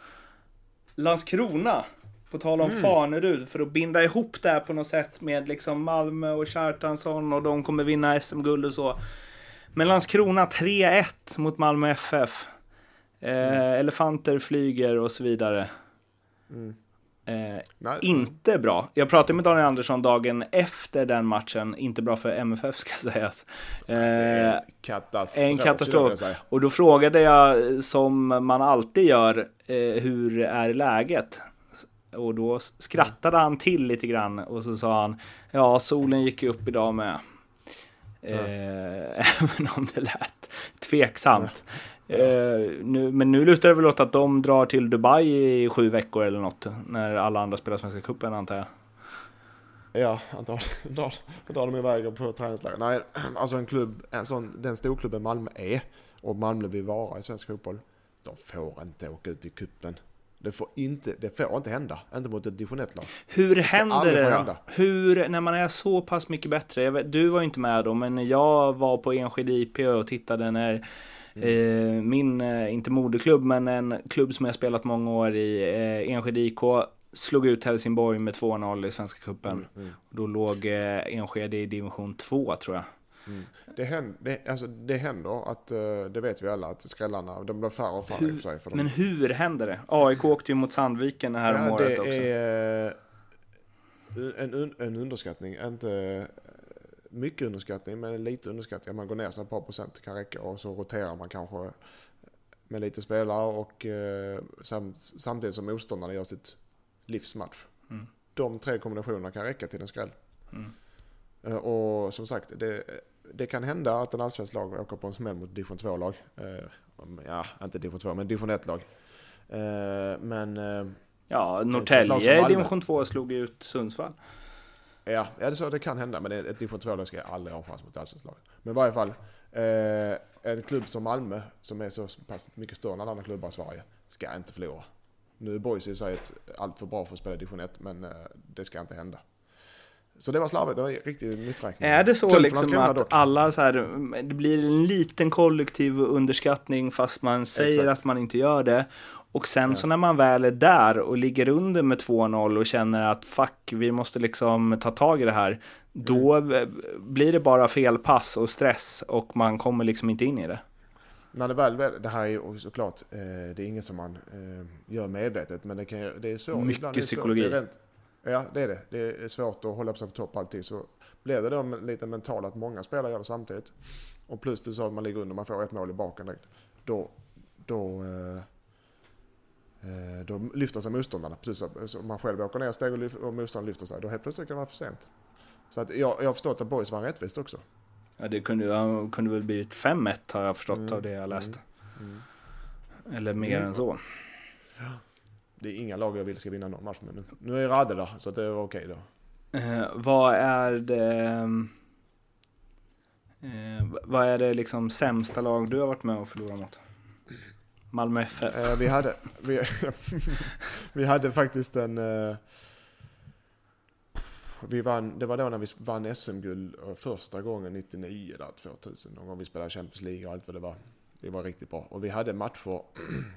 Landskrona, på tal om mm. Fanerud, för att binda ihop det här på något sätt med liksom Malmö och Kjartansson och de kommer vinna SM-guld och så. Men Landskrona 3-1 mot Malmö FF. Eh, mm. Elefanter flyger och så vidare. Mm. Eh, inte bra. Jag pratade med Daniel Andersson dagen efter den matchen. Inte bra för MFF ska sägas. Eh, en katastrof. En katastrof. Och då frågade jag, som man alltid gör, eh, hur är läget? Och då skrattade han till lite grann och så sa han, ja solen gick upp idag med. Eh, även om det lät tveksamt. Eh, nu, men nu lutar det väl åt att de drar till Dubai i sju veckor eller något. När alla andra spelar Svenska Cupen antar jag. Ja, antagligen drar, drar de iväg på träningsläger. Nej, alltså en klubb, en sån, den storklubben Malmö är och Malmö vill vara i svensk fotboll. De får inte åka ut i kuppen. Det får inte, det får inte hända, inte mot ett division 1-lag. Hur händer det, då? Hur, när man är så pass mycket bättre? Vet, du var ju inte med då, men jag var på Enskede IP och tittade när mm. eh, min, eh, inte moderklubb, men en klubb som jag spelat många år i, eh, Enskede IK, slog ut Helsingborg med 2-0 i Svenska Cupen. Mm, mm. Då låg eh, Enskede i division 2 tror jag. Mm. Det, händer, det, alltså, det händer att, eh, det vet vi alla, att skrällarna, de blir färre och färre hur, i sig. För men hur händer det? AIK åkte ju mot Sandviken här ja, om året också. Är en, en underskattning, inte mycket underskattning, men lite underskattning. Man går ner sig ett par procent kan räcka och så roterar man kanske med lite spelare och eh, samtidigt som motståndarna gör sitt livsmatch. Mm. De tre kombinationerna kan räcka till en skräll. Mm. Och som sagt, det, det kan hända att en allsvensk lag åker på en smäll mot division 2-lag. Eh, ja, inte division 2, men division 1-lag. Eh, men... Eh, ja, Norrtälje i division 2 slog ut Sundsvall. Ja, ja det, så, det kan hända, men ett division 2-lag ska aldrig ha en chans mot allsvenskt lag. Men i varje fall, en klubb som Malmö, som är så pass mycket större än alla andra klubbar i Sverige, ska inte förlora. Nu är Boys i sig allt för bra för att spela division 1, men det ska inte hända. Så det var slarvigt, det var riktigt missräkning. Är det så liksom att dock. alla så här, det blir en liten kollektiv underskattning fast man säger Exakt. att man inte gör det. Och sen så när man väl är där och ligger under med 2-0 och känner att fuck, vi måste liksom ta tag i det här. Då mm. blir det bara fel pass och stress och man kommer liksom inte in i det. När det väl, det här är ju såklart, eh, det är inget som man eh, gör medvetet, men det, kan, det är svårt. Mycket är psykologi. Det är rent, ja, det är det. Det är svårt att hålla sig på topp alltid. Så blir det då lite mentalt att många spelare gör det samtidigt. Och plus det så att man ligger under, man får ett mål i baken direkt. Då, då Eh, då lyfter sig motståndarna. Precis som man själv åker ner steg och, och motståndaren lyfter sig. Då helt plötsligt kan det vara för sent. Så att jag, jag har förstått att Boys vann rättvist också. Ja, det kunde, kunde väl blivit 5-1 har jag förstått mm. av det jag läst. Mm. Mm. Eller mer mm. än så. Det är inga lag jag vill ska vinna någon match med nu. Nu är Rade där, så det är okej då. Eh, vad är det... Eh, vad är det liksom sämsta lag du har varit med och förlorat mot? Malmö FF. Eh, vi, hade, vi, vi hade faktiskt en... Eh, vi vann, det var då när vi vann SM-guld eh, första gången 99, där, 2000. Någon gång vi spelade Champions League och allt vad det var. Det var riktigt bra. Och vi hade matcher.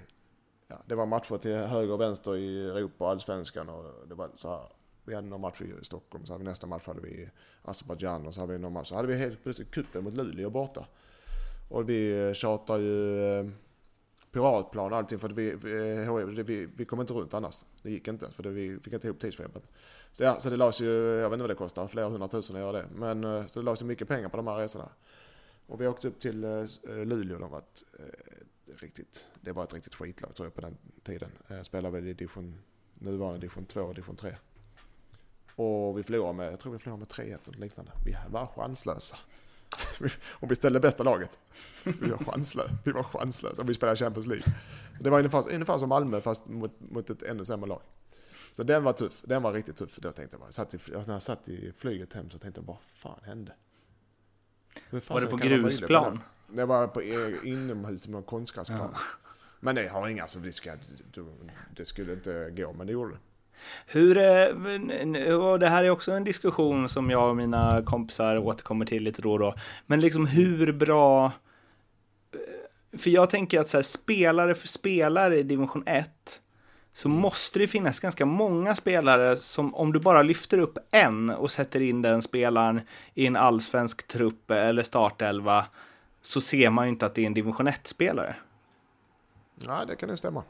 ja, det var matcher till höger och vänster i Europa och allsvenskan. Och det var så här, vi hade några matcher i Stockholm, så hade vi nästa match hade vi i Azerbajdzjan och så hade vi någon match. Så hade vi helt plötsligt kuppen mot Luleå borta. Och vi eh, tjatar ju eh, piratplan och allting för att vi, vi, eh, vi, vi kom inte runt annars. Det gick inte för det, vi fick inte ihop tidsschemat. Så, ja, så det lades ju, jag vet inte vad det kostar, flera hundratusen att göra det. Men eh, så det lades ju mycket pengar på de här resorna. Och vi åkte upp till eh, Luleå, de var ett, riktigt, det var ett riktigt skitlag tror jag på den tiden. Spelade väl i division, nuvarande division 2 och division 3. Och vi förlorade med, jag tror vi förlorade med 3-1 eller liknande. Vi var chanslösa. Om vi ställde bästa laget. Vi var chanslösa. Vi var chanslösa. Om vi spelade Champions League. Det var ungefär, ungefär som Malmö fast mot, mot ett ännu sämre lag. Så den var tuff. Den var riktigt tuff. Då tänkte jag bara, jag satt i, när jag satt i flyget hem så tänkte jag, vad fan hände? var det på grusplan? Det var på inomhus med konstgräsplan. Ja. Men det har inga, alltså, det, ska, det skulle inte gå, men det gjorde det. Hur, eh, och det här är också en diskussion som jag och mina kompisar återkommer till lite då och då. Men liksom hur bra... Eh, för jag tänker att så här, spelare för spelare i division 1 så måste det finnas ganska många spelare som om du bara lyfter upp en och sätter in den spelaren i en allsvensk trupp eller startelva så ser man ju inte att det är en division 1-spelare. Nej, det kan ju stämma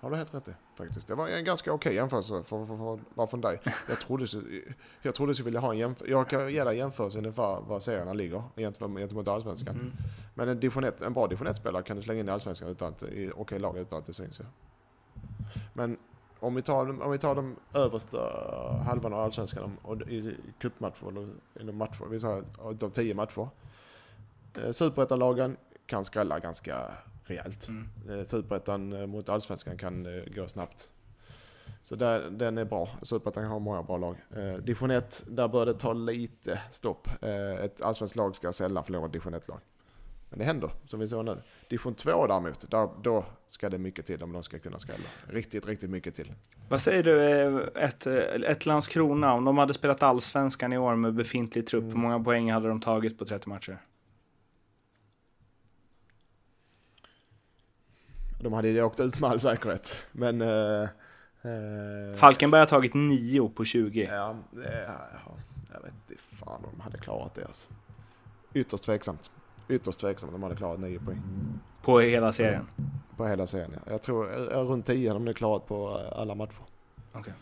har du helt rätt i faktiskt. Det var en ganska okej jämförelse för, för, för, vara från dig. Jag trodde, jag trodde så ville ha en jämförelse. Jag kan ge dig jämförelsen ungefär var serierna ligger gentemot allsvenskan. Mm. Men en, division 1, en bra division 1-spelare kan du slänga in i allsvenskan utan att, i okej lag utan att det syns. Ja. Men om vi tar, om vi tar de översta halvan av allsvenskan och i cupmatcher eller, eller matcher, vi säger av tio matcher. Eh, superettanlagen kan skrälla ganska rejält. Mm. Eh, superettan eh, mot allsvenskan kan eh, gå snabbt. Så där, den är bra. Superettan har många bra lag. Eh, division 1, där bör det ta lite stopp. Eh, ett allsvenskt lag ska sällan förlora ett division 1-lag. Men det händer, som vi såg nu. Division 2 däremot, där, då ska det mycket till om de ska kunna skrälla. Riktigt, riktigt mycket till. Vad säger du, ett, ett Landskrona, om de hade spelat allsvenskan i år med befintlig trupp, mm. hur många poäng hade de tagit på 30 matcher? De hade ju åkt ut med all säkerhet. Men... Eh, eh, Falkenberg har tagit 9 på 20. Ja, ja, jag vet inte fan om de hade klarat det alltså. Ytterst tveksamt. Ytterst tveksamt om de hade klarat 9 poäng. På hela serien? På hela serien ja. Jag tror jag, runt 10 hade de klarat på eh, alla matcher. Okej. Okay.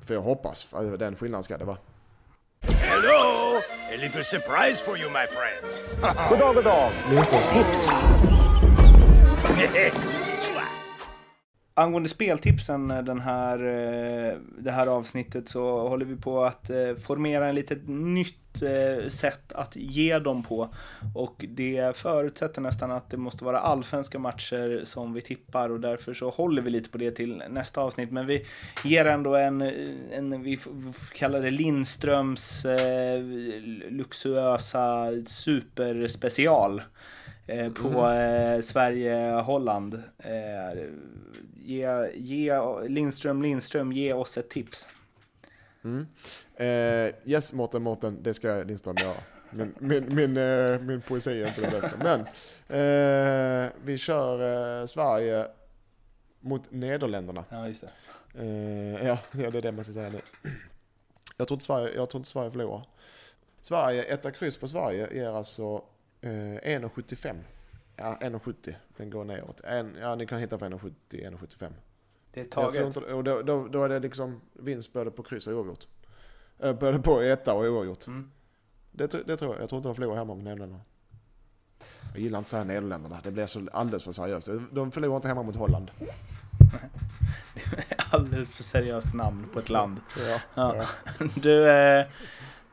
För jag hoppas, den skillnaden ska det vara. Hello! A little surprise for you my friends. goddag, goddag! Lyssnars tips. Angående speltipsen eh, den här, eh, det här avsnittet så håller vi på att eh, formera en litet nytt sätt att ge dem på. Och det förutsätter nästan att det måste vara allsvenska matcher som vi tippar och därför så håller vi lite på det till nästa avsnitt. Men vi ger ändå en, en vi kallar det Lindströms luxuösa superspecial eh, på eh, Sverige-Holland. Eh, ge, ge, Lindström, Lindström, ge oss ett tips. Mm. Eh, yes, Mårten, Mårten, det ska Lindström göra. Min, min, min, min poesi är inte det bästa. Men vi kör Sverige mot Nederländerna. Ja, just det. Ja, det är det man ska säga nu. Jag tror inte Sverige, jag tror inte Sverige förlorar. Sverige, etta kryss på Sverige ger alltså 1,75. Ja, 1,70. Den går neråt. En, ja, ni kan hitta för 1,70, 1,75. Det är taget. Inte, och då, då, då är det liksom vinst både på kryss och oavgjort. Äh, både på etta och oavgjort. Mm. Det, det tror jag. Jag tror inte de förlorar hemma mot Nederländerna. Jag gillar inte att säga Nederländerna. Det blir så alldeles för seriöst. De förlorar inte hemma mot Holland. alldeles för seriöst namn på ett land. Ja, ja. Du, eh,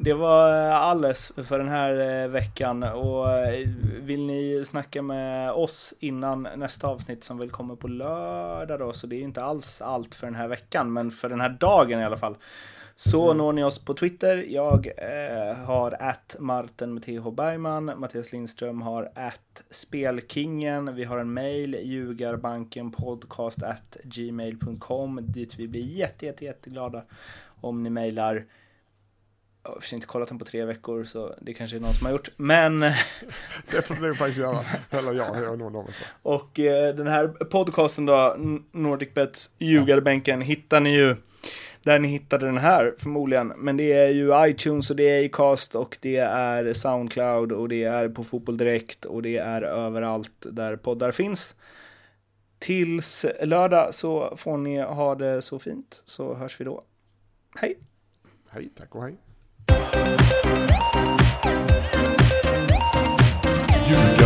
det var alles för den här eh, veckan och eh, vill ni snacka med oss innan nästa avsnitt som väl kommer på lördag då, så det är inte alls allt för den här veckan, men för den här dagen i alla fall. Så mm. når ni oss på Twitter. Jag eh, har att Martin med TH Bergman. Mattias Lindström har att Spelkingen. Vi har en mail, ljugarbankenpodcast at gmail.com dit vi blir jätte, jätte, jätteglada om ni mejlar. Jag har inte kollat den på tre veckor så det kanske är någon som har gjort. Men... det får du faktiskt göra. Eller jag, jag någon av oss. Och eh, den här podcasten då, Nordic Bets ljugarbänken, hittar ni ju där ni hittade den här förmodligen. Men det är ju iTunes och det är Acast och det är Soundcloud och det är på Fotboll Direkt och det är överallt där poddar finns. Tills lördag så får ni ha det så fint så hörs vi då. Hej! Hej, tack och hej. You